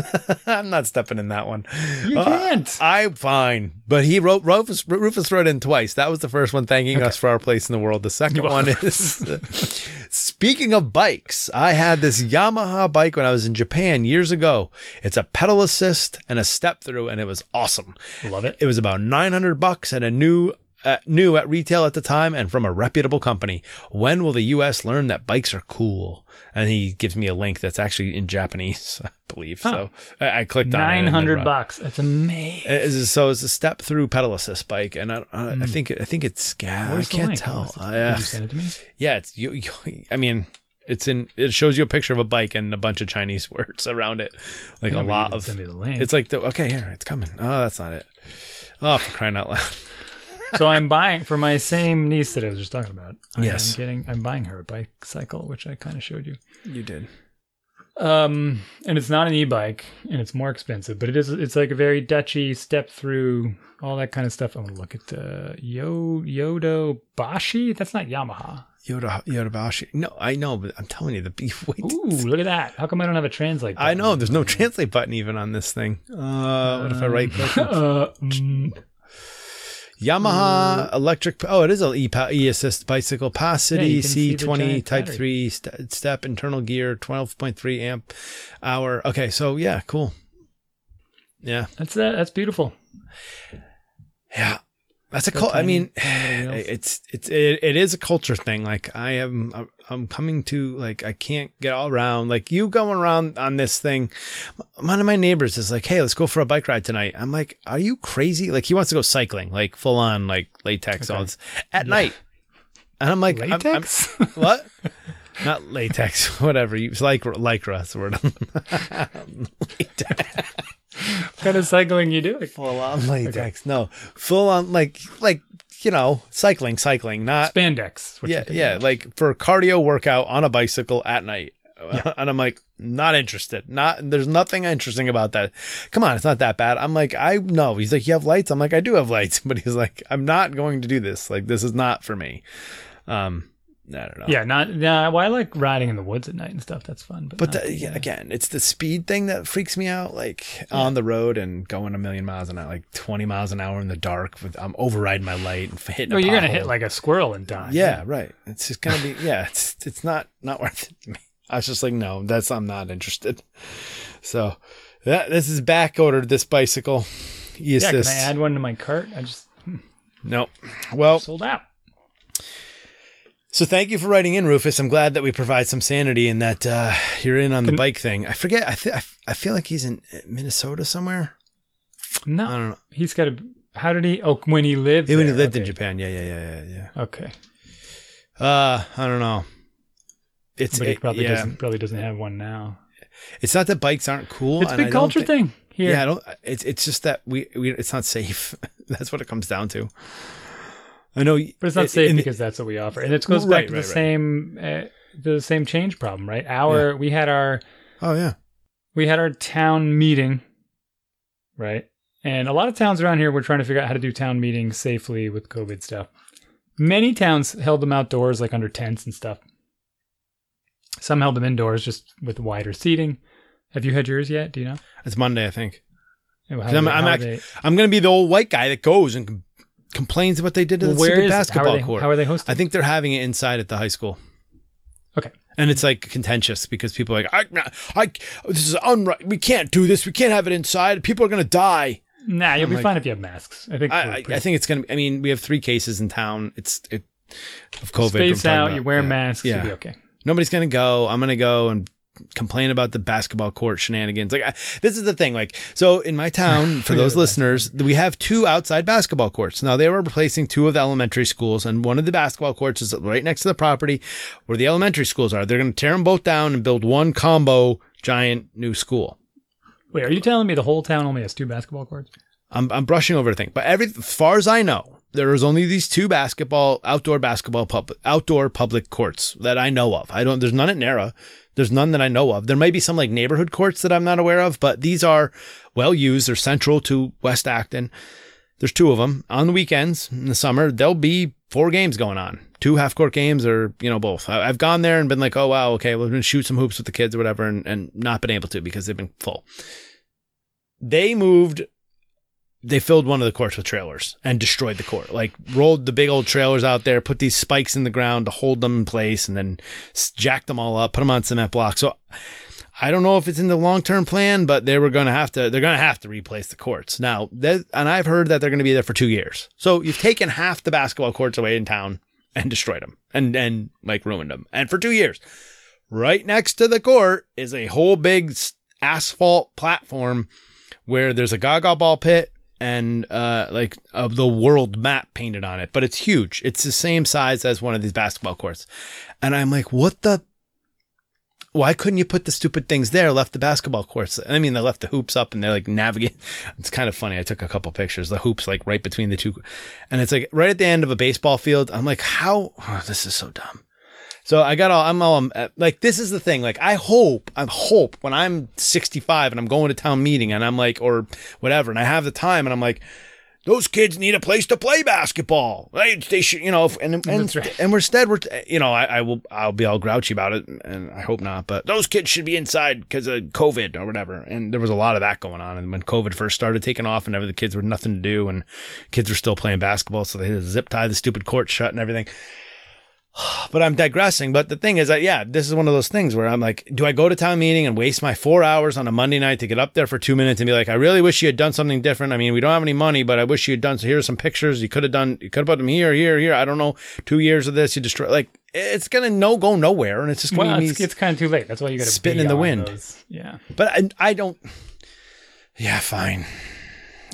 I'm not stepping in that one.
You
Uh,
can't.
I'm fine, but he wrote Rufus. Rufus wrote in twice. That was the first one thanking us for our place in the world. The second one is speaking of bikes. I had this Yamaha bike when I was in Japan years ago. It's a pedal assist and a step through, and it was awesome.
Love it.
It was about 900 bucks and a new uh, new at retail at the time and from a reputable company. When will the US learn that bikes are cool? And he gives me a link that's actually in Japanese, I believe. So I, I clicked on it. and
Nine
then
hundred
run.
bucks. That's amazing.
It is- so it's a step through pedal assist bike, and I, I, I think I think it's yeah, I
Hmm. Where's the
can't
link?
tell. Uh, yeah,
you send it to me?
yeah, it's you, you. I mean, it's in. It shows you a picture of a bike and a bunch of Chinese words around it, like a lot of.
Send me the link.
It's like the okay here, it's coming. Oh, that's not it. Oh, for crying out loud!
So I'm buying for my same niece that I was just talking about. I
Yes.
am getting. I'm buying her a bicycle, which I kind of showed you.
You did.
Um, and it's not an e-bike, and it's more expensive, but it is. It's like a very Dutchy step through all that kind of stuff. I'm gonna look at uh, Yo Yodo Bashi. That's not Yamaha.
Yoda Yodabashi. No, I know, but I'm telling you, the beef weight.
Ooh, look at that. How come I don't have a translate?
I know. There's no translate button even on this thing. Uh, what if I right click?
uh, mm,
Yamaha electric. Oh, it is a e e assist bicycle. PAS
Yeah,
City
you can see the
C20 Type
battery.
Three st- step internal gear, 12.3 amp hour. Okay, so yeah, cool. Yeah,
that's that. That's beautiful.
yeah. That's a cult. I mean,
tiny little wheels.
it's it's it, it is a culture thing. Like I am, I'm- I'm coming to like I can't get all around. Like you going around on this thing. One of my neighbors is like, "Hey, let's go for a bike ride tonight." I'm like, "Are you crazy?" Like he wants to go cycling, like full on, like latex all this at night. And I'm like, I'm- I'm-
Latex.
what? Not latex, whatever. You it's like lycra. That's the word. Latex.
What kind of cycling you doing?
full on latex. No, full on like like you know cycling, cycling. Not
Spandex.
yeah yeah
of.
like for cardio workout on a bicycle at night. And I'm like, not interested. Not there's nothing interesting about that. Come on, it's not that bad. I'm like, I know. He's like, you have lights. I'm like, I do have lights, but he's like, I'm not going to do this. Like, this is not for me. Um, I don't know.
Yeah, not yeah. Well, I like riding in the woods at night and stuff. That's fun. But,
But
not
the, yeah, again, it's the speed thing that freaks me out. Like on the road and going a million miles an hour, like 20 miles an hour in the dark. With I'm overriding my light and hitting. a
you're gonna hit like a squirrel and die.
Yeah, right. It's just gonna be. Yeah, it's it's not not worth it to me. I was just like, no, that's I'm not interested. So that this is back ordered. This bicycle.
Yeah, can I add one to my cart? I just hmm.
no. Well,
sold out.
So thank you for writing in, Rufus. I'm glad that we provide some sanity and that uh, you're in on the bike thing. I forget. I th- I feel like he's in Minnesota somewhere.
No,
I don't know.
he's got a. How did he? Oh, when he lived.
Yeah, when he lived in. Japan. Yeah, yeah, yeah, yeah,
Okay,
yeah. Uh, I don't know. It's
but he
it-
probably
yeah.
doesn't. Probably doesn't have one now.
It's not that bikes aren't cool.
It's a big culture
thi-
thing here.
Yeah, I don't. It's it's just that we we it's not safe. That's what it comes down to. I know,
But it's not safe because that's what we offer, and it goes back to
right,
the
right.
same uh, the same change problem, right? Our we had our
Oh yeah,
we had our town meeting, right? And a lot of towns around here were trying to figure out how to do town meetings safely with COVID stuff. Many towns held them outdoors, like under tents and stuff. Some held them indoors, just with wider seating. Have you had yours yet? Do you know?
it's Monday, I think. I'm-
they-
I'm act-
they-
I'm gonna be the old white guy that goes and complains what they did to the
where
stupid
is it? How
basketball
they,
court.
How are they hosting?
I think they're having it inside at the high school.
Okay.
And it's like contentious because people are like, I, I, this is unright. We can't do this. We can't have it inside. People are gonna die.
Nah, you'll
I'm
be
like-
fine if you have masks. I think.
I,
pretty-
I think it's gonna. I mean, we have three cases in town. It's it of COVID.
Space out.
about.
You wear
Yeah.
masks.
Yeah.
You'll be okay.
Nobody's gonna go. I'm gonna go and complain about the basketball court shenanigans. Like I, this is the thing. Like so, in my town, for those listeners, we have two outside basketball courts. Now they were replacing two of the elementary schools, and one of the basketball courts is right next to the property where the elementary schools are. They're gonna tear them both down and build one combo giant new school.
Wait, are you telling me the whole town only has two basketball courts?
I'm, I'm brushing over the thing, but every as far as I know, there is only these two basketball outdoor basketball pub, outdoor public courts that I know of. I don't. There's none at Nara. There's none that I know of. There may be some like neighborhood courts that I'm not aware of, but these are well used. They're central to West Acton. There's two of them on the weekends in the summer. There'll be four games going on, two half court games or you know both. I, I've gone there and been like, oh wow, okay, we're gonna shoot some hoops with the kids or whatever, and, and not been able to because they've been full. They moved they filled one of the courts with trailers and destroyed the court. Like rolled the big old trailers out there, put these spikes in the ground to hold them in place, and then jacked them all up, put them on cement blocks. So I don't know if it's in the long term plan, but they were going to have to. They're going to have to replace the courts now. That, and I've heard that they're going to be there for two years. So you've taken half the basketball courts away in town and destroyed them and and like ruined them. And for two years, right next to the court is a whole big asphalt platform where there's a gaga ball pit and uh like of the world map painted on it but it's huge. It's the same size as one of these basketball courts. And i'm like what the why couldn't you put the stupid things there? Left the basketball courts. I mean they left the hoops up and they're like navigate it's kind of funny. I took a couple pictures the hoops like right between the two and it's like right at the end of a baseball field. I'm like how oh, this is so dumb so I got all, I'm all, um, uh, like, this is the thing. Like, I hope, I hope when I'm 65 and I'm going to town meeting and I'm like, or whatever, and I have the time and I'm like, those kids need a place to play basketball. They, they should, you know, if- and, and,
right.
and we're instead, we're, you know, I, I will, I'll be all grouchy about it and I hope not, but those kids should be inside because of COVID or whatever. And there was a lot of that going on. And when COVID first started taking off and the kids were nothing to do and kids were still playing basketball. So they had to zip tie the stupid court shut and everything but I'm digressing. But the thing is that, yeah, this is one of those things where I'm like, do I go to town meeting and waste my four hours on a Monday night to get up there for two minutes and be like, I really wish you had done something different. I mean, we don't have any money, but I wish you had done, so here's some pictures. You could have done, you could have put them here, here, here. I don't know. Two years of this, you destroy, like, it's going to no go nowhere. And it's just going
Well,
to
it's,
be,
it's kind of too late. That's why you got to
spitting in the wind.
Yeah.
but I, I don't, yeah, fine.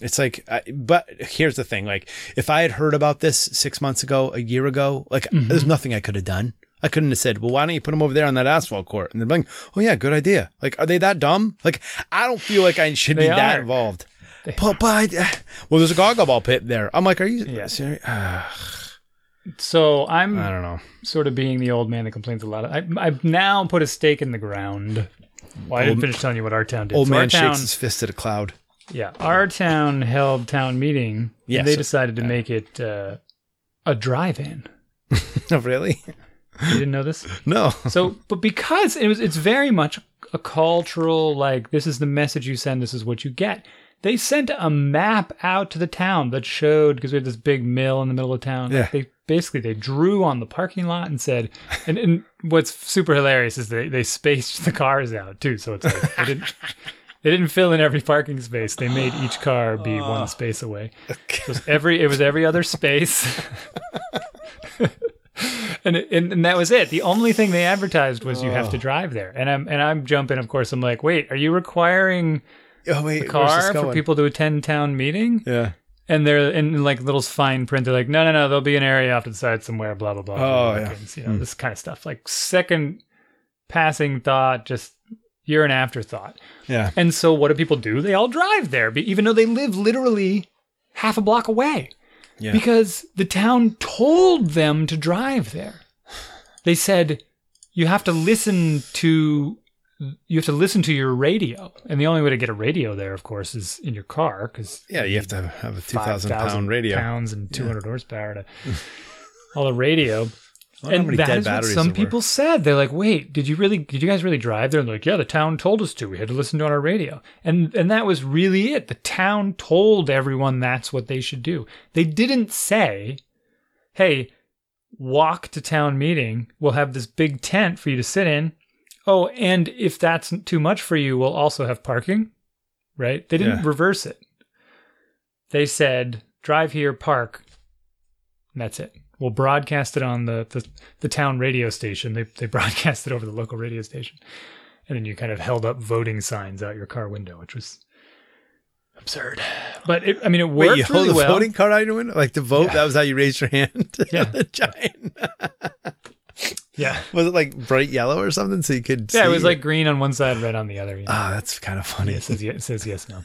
It's like, I, but here's the thing. Like, if I had heard about this six months ago, a year ago, like, mm-hmm. there's nothing I could have done. I couldn't have said, well, why don't you put them over there on that asphalt court? And they're like, oh, yeah, good idea. Like, are they that dumb? Like, I don't feel like I should be
They
that
are.
involved. But, but I, well, there's a gaga ball pit there. I'm like, are you
Yeah.
serious?
So I'm
I don't know.
sort of being the old man that complains a lot. I, I've now put a stake in the ground. Well, I didn't
Old-
finish telling you what our town did.
Old
So
man
town,
shakes his fist at a cloud.
Yeah, our town held town meeting.
Yes.
and they decided to make it uh, a drive-in.
oh, really?
You didn't know this?
No.
So, but because it was, it's very much a cultural like this is the message you send. This is what you get. They sent a map out to the town that showed because we had this big mill in the middle of town.
Yeah.
They basically they drew on the parking lot and said, and, and what's super hilarious is they they spaced the cars out too. So it's like they didn't. They didn't fill in every parking space. They made each car be one space away. It was every it was every other space. and, and and that was it. The only thing they advertised was you have to drive there. And I'm and I'm jumping. Of course, I'm like, wait, are you requiring
Oh, wait.
a car for people to attend town meeting?
Yeah.
And they're in like little fine print. They're like, no, no, no. There'll be an area off to the side somewhere. Blah blah blah.
Oh, yeah.
You know this kind of stuff. Like second passing thought. Just you're an afterthought.
Yeah.
And so what do people do? They all drive there, even though they live literally half a block away.
Yeah.
because the town told them to drive there. They said you have to listen to you have to listen to your radio, and the only way to get a radio there, of course, is in your car because
Yeah, you have to have a two thousand pound radio.
pounds and two hundred horsepower to all the radio.
I wonder how
and that
dead
is what some
there were.
people said. They're like, "Wait, did you really? Did you guys really drive there?" And they're like, "Yeah, the town told us to. We had to listen to it on our radio." And and that was really it. The town told everyone that's what they should do. They didn't say, "Hey, walk to town meeting. We'll have this big tent for you to sit in. Oh, and if that's too much for you, we'll also have parking." Right? They didn't
Yeah.
reverse it. They said, "Drive here, park." And that's it. We'll broadcast it on the, the, the town radio station. They, they broadcast it over the local radio station. And then you kind of held up voting signs out your car window, which was absurd. But it, I mean, it worked
Wait, you hold
really
the
well.
voting card out your window, like to vote.
Yeah.
That was how you raised your hand.
Yeah.
the giant.
Yeah.
Was it like bright yellow or something, so you could?
Yeah, it
see
was like green on one side, red on the other. You know?
Ah, that's kind of funny.
it, says, it says yes, no.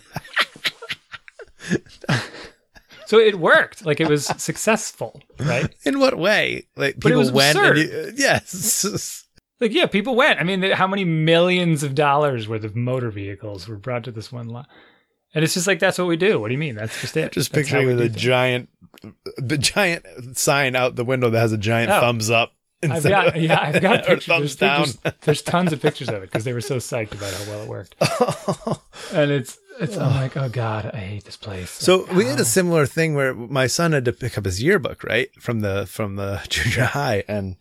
So it worked. Like it was successful, right?
In what way? Like
But it
people
was
went.
absurd.
You, uh, yes.
Like, yeah, people went. I mean, how many millions of dollars worth of motor vehicles were brought to this one lot? And it's just like, that's what we do. What do you mean? That's just it.
Just
That's
picturing with a giant, the giant sign out the window that has a giant
Oh.
thumbs up.
I've got, yeah, I've got pictures.
thumbs
There's,
down.
pictures- there's tons of pictures of it because they were so psyched about how well it worked. And it's, it's, I'm like, oh God, I hate this place.
So
Like,
we had a similar thing where my son had to pick up his yearbook, right, from the from the junior high, and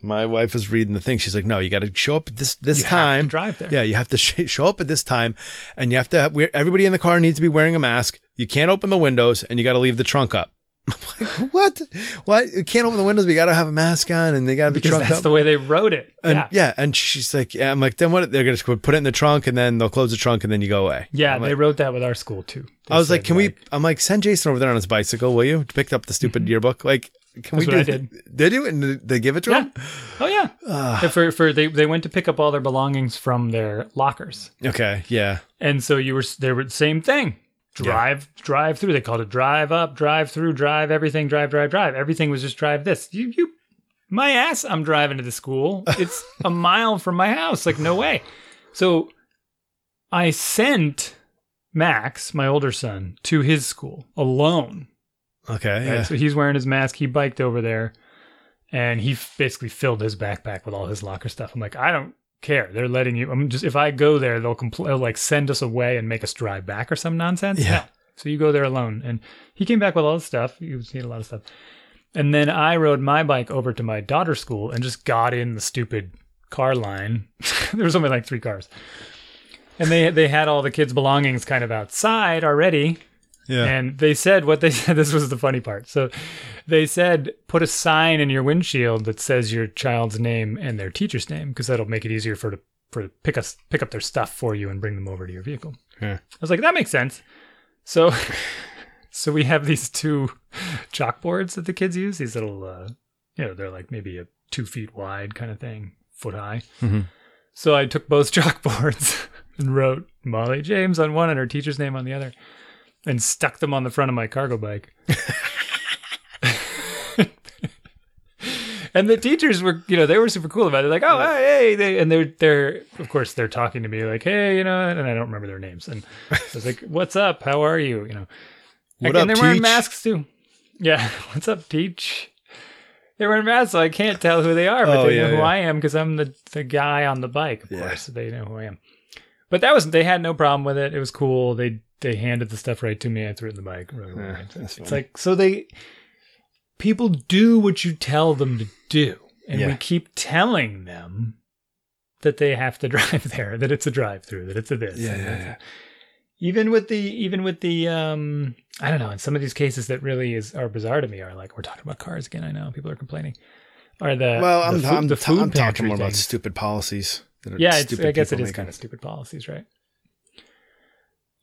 my wife was reading the thing. She's like, "No, you got to show up at this this
You have to
time.
drive there.
Yeah, you have to sh- show up at this time, and you have to. Have, everybody in the car needs to be wearing a mask. You can't open the windows, and you got to leave the trunk up." I'm like, "What? What? You can't open the windows. We got to have a mask on, and they got to be
because that's
up."
the way they wrote it.
and
yeah.
yeah. and she's like, yeah, I'm like, then what? They're gonna put it in the trunk, and then they'll close the trunk, and then you go away.
Yeah,
I'm
they
like,
wrote that with our school too. They
I was like, can we? I'm like, send Jason over there on his bicycle, will you? To pick up the stupid yearbook. Like, can we do?
I did.
Did you? And they give it to
Yeah.
him?
Oh yeah.
Ah.
for for they they went to pick up all their belongings from their lockers.
Okay. Yeah.
And so you were they were the same thing. Drive, drive through. They called it drive up, drive through, drive everything, drive, drive, drive. Everything was just drive this. You, you, my ass. I'm driving to the school. It's a mile from my house. Like no way. So I sent Max, my older son, to his school alone.
Okay.
Right, So he's wearing his mask. He biked over there, and he basically filled his backpack with all his locker stuff. I'm like, I don't care. They're letting you. I'm just if I go there, they'll compl- they'll like send us away and make us drive back or some nonsense.
Yeah.
No. So you go there alone, and he came back with all this stuff. He was he had a lot of stuff, and then I rode my bike over to my daughter's school and just got in the stupid car line. there was only like three cars. And they they had all the kids' belongings kind of outside already,
Yeah.
and they said what they said. This was the funny part. So they said put a sign in your windshield that says your child's name and their teacher's name because that'll make it easier for to for to pick us pick up their stuff for you and bring them over to your vehicle.
Yeah.
I was like, that makes sense. So so we have these two chalkboards that the kids use. These little, uh, you know, they're like maybe a two feet wide kind of thing, foot high.
Mhm.
So I took both chalkboards and wrote Molly James on one and her teacher's name on the other, and stuck them on the front of my cargo bike. and the teachers were, you know, they were super cool about it. Like, oh, hey, they, and they're, they're, of course, they're talking to me like, hey, you know, and I don't remember their names. And I was like, what's up? How are you? You know,
What
and
up,
they're wearing
Teach?
masks too. Yeah, what's up, Teach? They're wearing masks, so I can't tell who they are, but
Oh,
they
yeah,
know who
yeah.
I am because I'm the the guy on the bike. Of
Yeah.
course, so they know who I am. But that was they had no problem with it. It was cool. They they handed the stuff right to me. I threw it in the bike. Really.
Yeah,
it's
funny.
like so they people do what you tell them to do, and we keep telling them that they have to drive there, that it's a drive through, that it's a this.
Yeah, yeah, yeah.
even with the even with the um i don't know in some of these cases that really is are bizarre to me are like we're talking about cars again i know people are complaining are the
Well,
the
I'm,
food,
I'm,
the food
I'm talking more about stupid policies. that are
yeah it's,
stupid
i guess it is
making.
kind of stupid policies right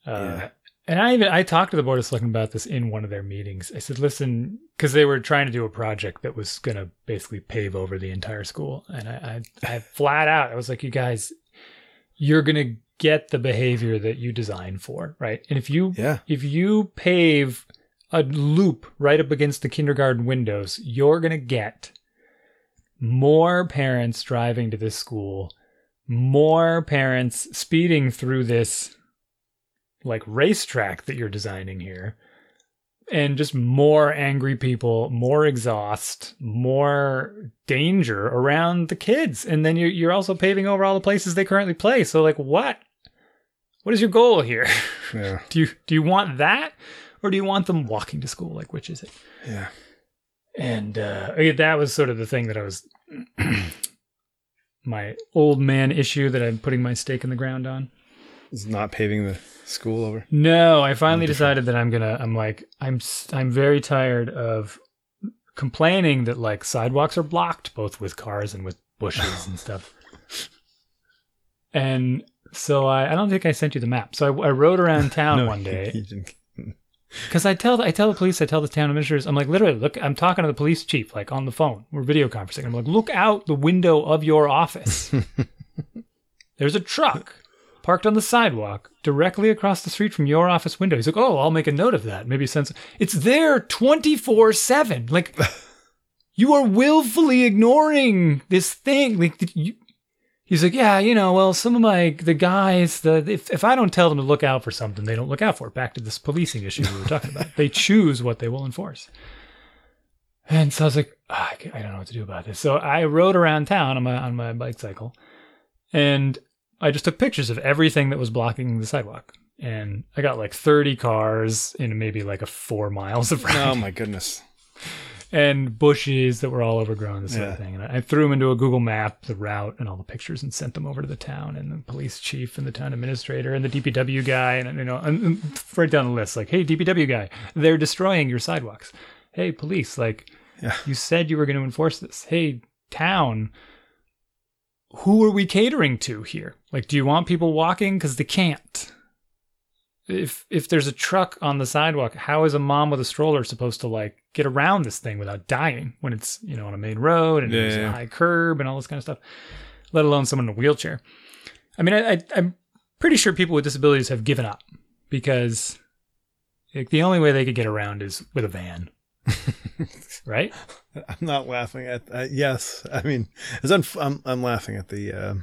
uh,
Yeah.
And i even i talked to the board of selectmen about this in one of their meetings. I said listen because they were trying to do a project that was going to basically pave over the entire school. And i i, I flat out i was like you guys you're going to get the behavior that you design for right? And if you
Yeah.
if you pave a loop right up against the kindergarten windows, you're going to get more parents driving to this school, more parents speeding through this like racetrack that you're designing here, and just more angry people, more exhaust, more danger around the kids. And then you're, you're also paving over all the places they currently play. So, like, what? What is your goal here?
Yeah.
Do you do you want that, or do you want them walking to school? Like, which is it?
Yeah.
And uh, that was sort of the thing that I was my old man issue that I'm putting my stake in the ground on.
Is not paving the school over.
No, I finally decided that I'm gonna. I'm like I'm I'm very tired of complaining that like sidewalks are blocked both with cars and with bushes and stuff. And so I I don't think I sent you the map. So I, I rode around town
No,
one day because I tell I tell the police, I tell the town administrators, I'm like literally look, I'm talking to the police chief like on the phone. We're video conferencing. I'm like, look out the window of your office. There's a truck parked on the sidewalk directly across the street from your office window. He's like, oh, I'll make a note of that. Maybe since it's there 24 seven. Like you are willfully ignoring this thing. Like you. He's like, yeah, you know, well, some of my the guys, the if, if I don't tell them to look out for something, they don't look out for it. Back to this policing issue we were talking about. They choose what they will enforce. And so I was like, ah, I I don't know what to do about this. So I rode around town on my on my bike cycle, and I just took pictures of everything that was blocking the sidewalk. And I got like 30 cars in maybe like a four miles of
Oh my goodness.
and bushes that were all overgrown, this sort of thing. And I I threw them into a Google map, the route and all the pictures, and sent them over to the town and the police chief and the town administrator and the DPW guy, and you know, and, and right down the list, like, hey, DPW guy, they're destroying your sidewalks. Hey, police, like,
Yeah.
you said you were going to enforce this. Hey, town, who are we catering to here? Like, do you want people walking? Because they can't. If if there's a truck on the sidewalk, how is a mom with a stroller supposed to like get around this thing without dying when it's you know on a main road and there's
Yeah.
a high curb and all this kind of stuff? Let alone someone in a wheelchair. I mean, I, I, I'm pretty sure people with disabilities have given up because like, the only way they could get around is with a van, right?
I'm not laughing at. Uh, yes, I mean, it's unf- I'm I'm laughing at the. Uh,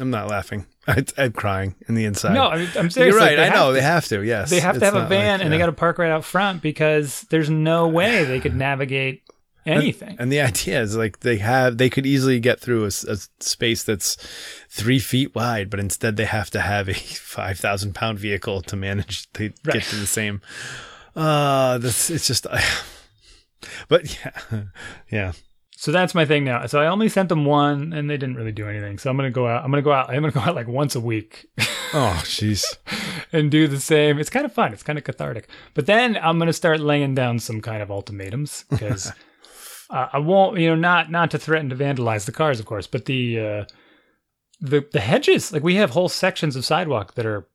I'm not laughing. I, I'm crying in the inside.
No, I mean, I'm serious.
you're right.
they
I know
to-
they have to. Yes,
they have to have a van
like-
and they got to park right out front because there's no way they could navigate anything.
And the idea is like they have they could easily get through a space that's three feet wide, but instead they have to have a five thousand pound vehicle to manage to
Right.
get to the same. Uh this it's just. but yeah, yeah.
So that's my thing now. So I only sent them one, and they didn't really do anything. So I'm gonna go out. I'm gonna go out. I'm gonna go out like once a week
Oh jeez.
and do the same. It's kind of fun. It's kind of cathartic. But then I'm gonna start laying down some kind of ultimatums because uh, I won't. You know, not not to threaten to vandalize the cars, of course, but the uh, the the hedges. Like we have whole sections of sidewalk that are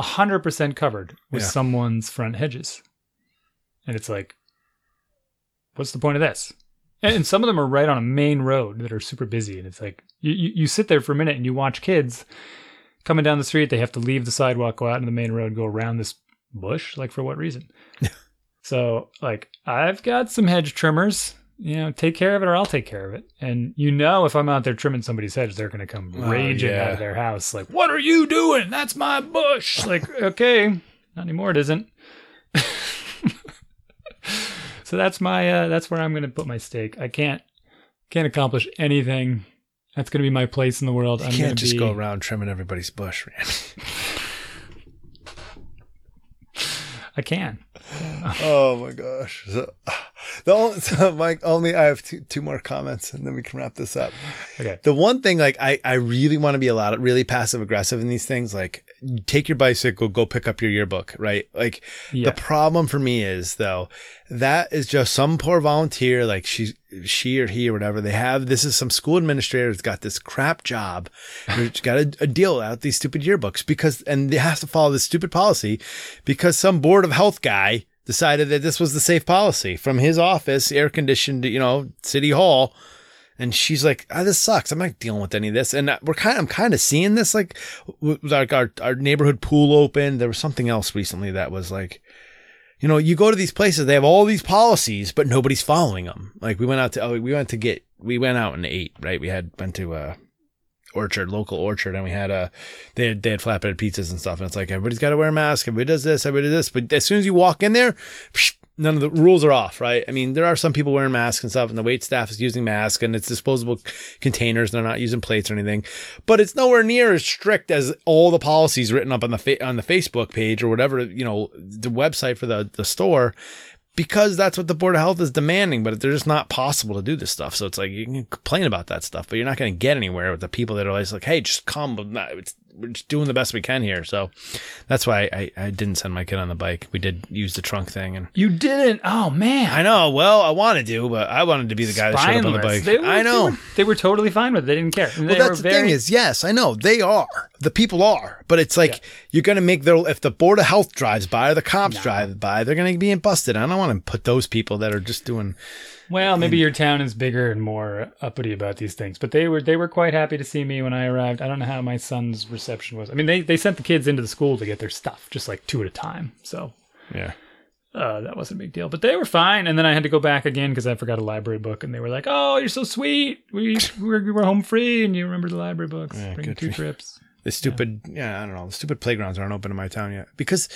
hundred percent covered with
Yeah.
someone's front hedges, and it's like, what's the point of this? And, some of them are right on a main road that are super busy, and it's like you, you you sit there for a minute and you watch kids coming down the street. They have to leave the sidewalk, go out into the main road, go around this bush. Like for what reason? so like I've got some hedge trimmers. You know, take care of it or I'll take care of it. And you know, if I'm out there trimming somebody's hedge, they're going to come
Oh,
raging
yeah.
out of their house. Like, what are you doing? That's my bush. Like, okay, not anymore. It isn't. so that's my uh, that's where I'm going to put my stake. I can't can't accomplish anything. That's going to be my place in the world.
You
I'm gonna
can't just
be,
go around trimming everybody's bush, man.
I can.
oh my gosh. So, the only, so Mike, only I have two two more comments, and then we can wrap this up.
Okay.
The one thing, like, I, I really want to be a lot really passive aggressive in these things. Like, take your bicycle, go pick up your yearbook, right? Like,
Yeah.
the problem for me is though, that is just some poor volunteer, like she, she or he or whatever they have. This is some school administrator that's got this crap job, who's got a, a deal out these stupid yearbooks because, and they have to follow this stupid policy because some board of health guy decided that this was the safe policy from his office, air conditioned, you know, city hall. And she's like, ah, this sucks. I'm not dealing with any of this. And we're kind of, I'm kind of seeing this like, like our, our neighborhood pool open. There was something else recently that was like, you know, you go to these places, they have all these policies, but nobody's following them. Like we went out to, oh, we went to get, we went out and ate, right? We had went to uh orchard, local orchard, and we had uh they had they had flatbread pizzas and stuff, and it's like everybody's got to wear a mask, everybody does this, everybody does this, but as soon as you walk in there, none of the rules are off, right? I mean, there are some people wearing masks and stuff, and the wait staff is using masks, and it's disposable containers, they're not using plates or anything, but it's nowhere near as strict as all the policies written up on the fa- on the Facebook page or whatever you know the website for the the store because that's what the board of health is demanding but they're just not possible to do this stuff. So it's like you can complain about that stuff but you're not going to get anywhere with the people that are always like hey just come it's, we're just doing the best we can here so that's why I, I didn't send my kid on the bike we did use the trunk thing and
You didn't. Oh man.
i know well i wanted to but i wanted to be the guy that showed up on the bike
were,
i know
They were, they were totally fine with it. They didn't care. They
well, that's the
very,
thing is, yes, I know they are. The people are, but it's like you're going to make their. If the board of health drives by or the cops drive by, they're going to be busted. I don't want to put those people that are just doing.
Well, maybe your town is bigger and more uppity about these things, but they were they were quite happy to see me when I arrived. I don't know how my son's reception was. I mean, they they sent the kids into the school to get their stuff, just like two at a time. So
Yeah.
uh, that wasn't a big deal. But they were fine. And then I had to go back again because I forgot a library book, and they were like, "Oh, you're so sweet. We we're, we were home free, and you remember the library books.
Yeah,
Bring two trips."
The stupid, yeah. I don't know. The stupid playgrounds aren't open in my town yet because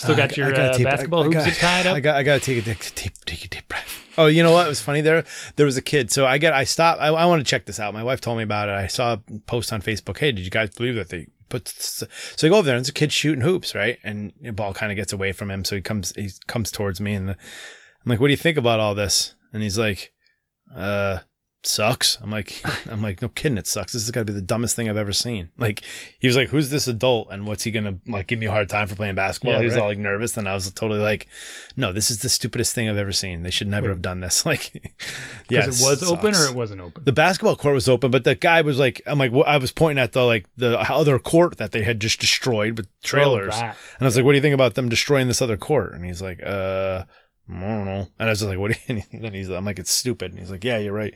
Still
Uh,
got
I-
your
I
uh, basketball
I-
hoops
got-
tied up.
I got. I got to take a deep, take a deep breath. Oh, you know what? It was funny. There, there was a kid. So I get. I stopped. I, I want to check this out. My wife told me about it. I saw a post on Facebook. Hey, did you guys believe that they put? So I go over there and there's a kid shooting hoops, right? And the ball kind of gets away from him, so he comes. He comes towards me, and the, I'm like, "What do you think about all this?" And he's like, "Uh." Sucks. I'm like, I'm like, no kidding, it sucks. This has got to be the dumbest thing I've ever seen. Like, he was like, "Who's this adult, and what's he gonna like give me a hard time for playing basketball?"
Yeah,
he was
right.
all like nervous, and I was totally like, "No, this is the stupidest thing I've ever seen. They should never have done this." Like, yeah,
it was open or it wasn't open.
the basketball court was open, but the guy was like, I'm like, I was pointing at the like the other court that they had just destroyed with trailers,
Oh,
and I was like, "What do you think about them destroying this other court?" And he's like, "Uh." I don't know. And I was just like, what do you, and then he's, I'm like, it's stupid. And he's like, yeah, you're right.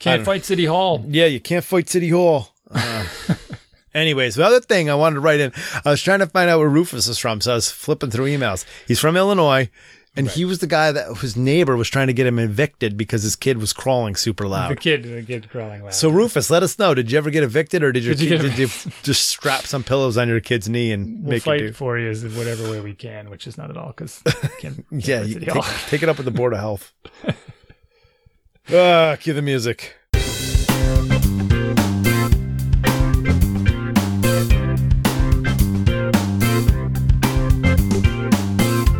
Can't fight City Hall.
Yeah, you can't fight City Hall. Uh, anyways, the other thing I wanted to write in, I was trying to find out where Rufus is from, so I was flipping through emails. He's from Illinois, and he was the guy that his neighbor was trying to get him evicted because his kid was crawling super loud.
The kid, the kid crawling loud.
So Rufus, let us know. Did you ever get evicted, or did your
Did you
did you just strap some pillows on your kid's knee and
we'll
make
fight
it do?
for you in whatever way we can, which is not at all because
Yeah, you take, take it up with the board of health. Ah, cue the music.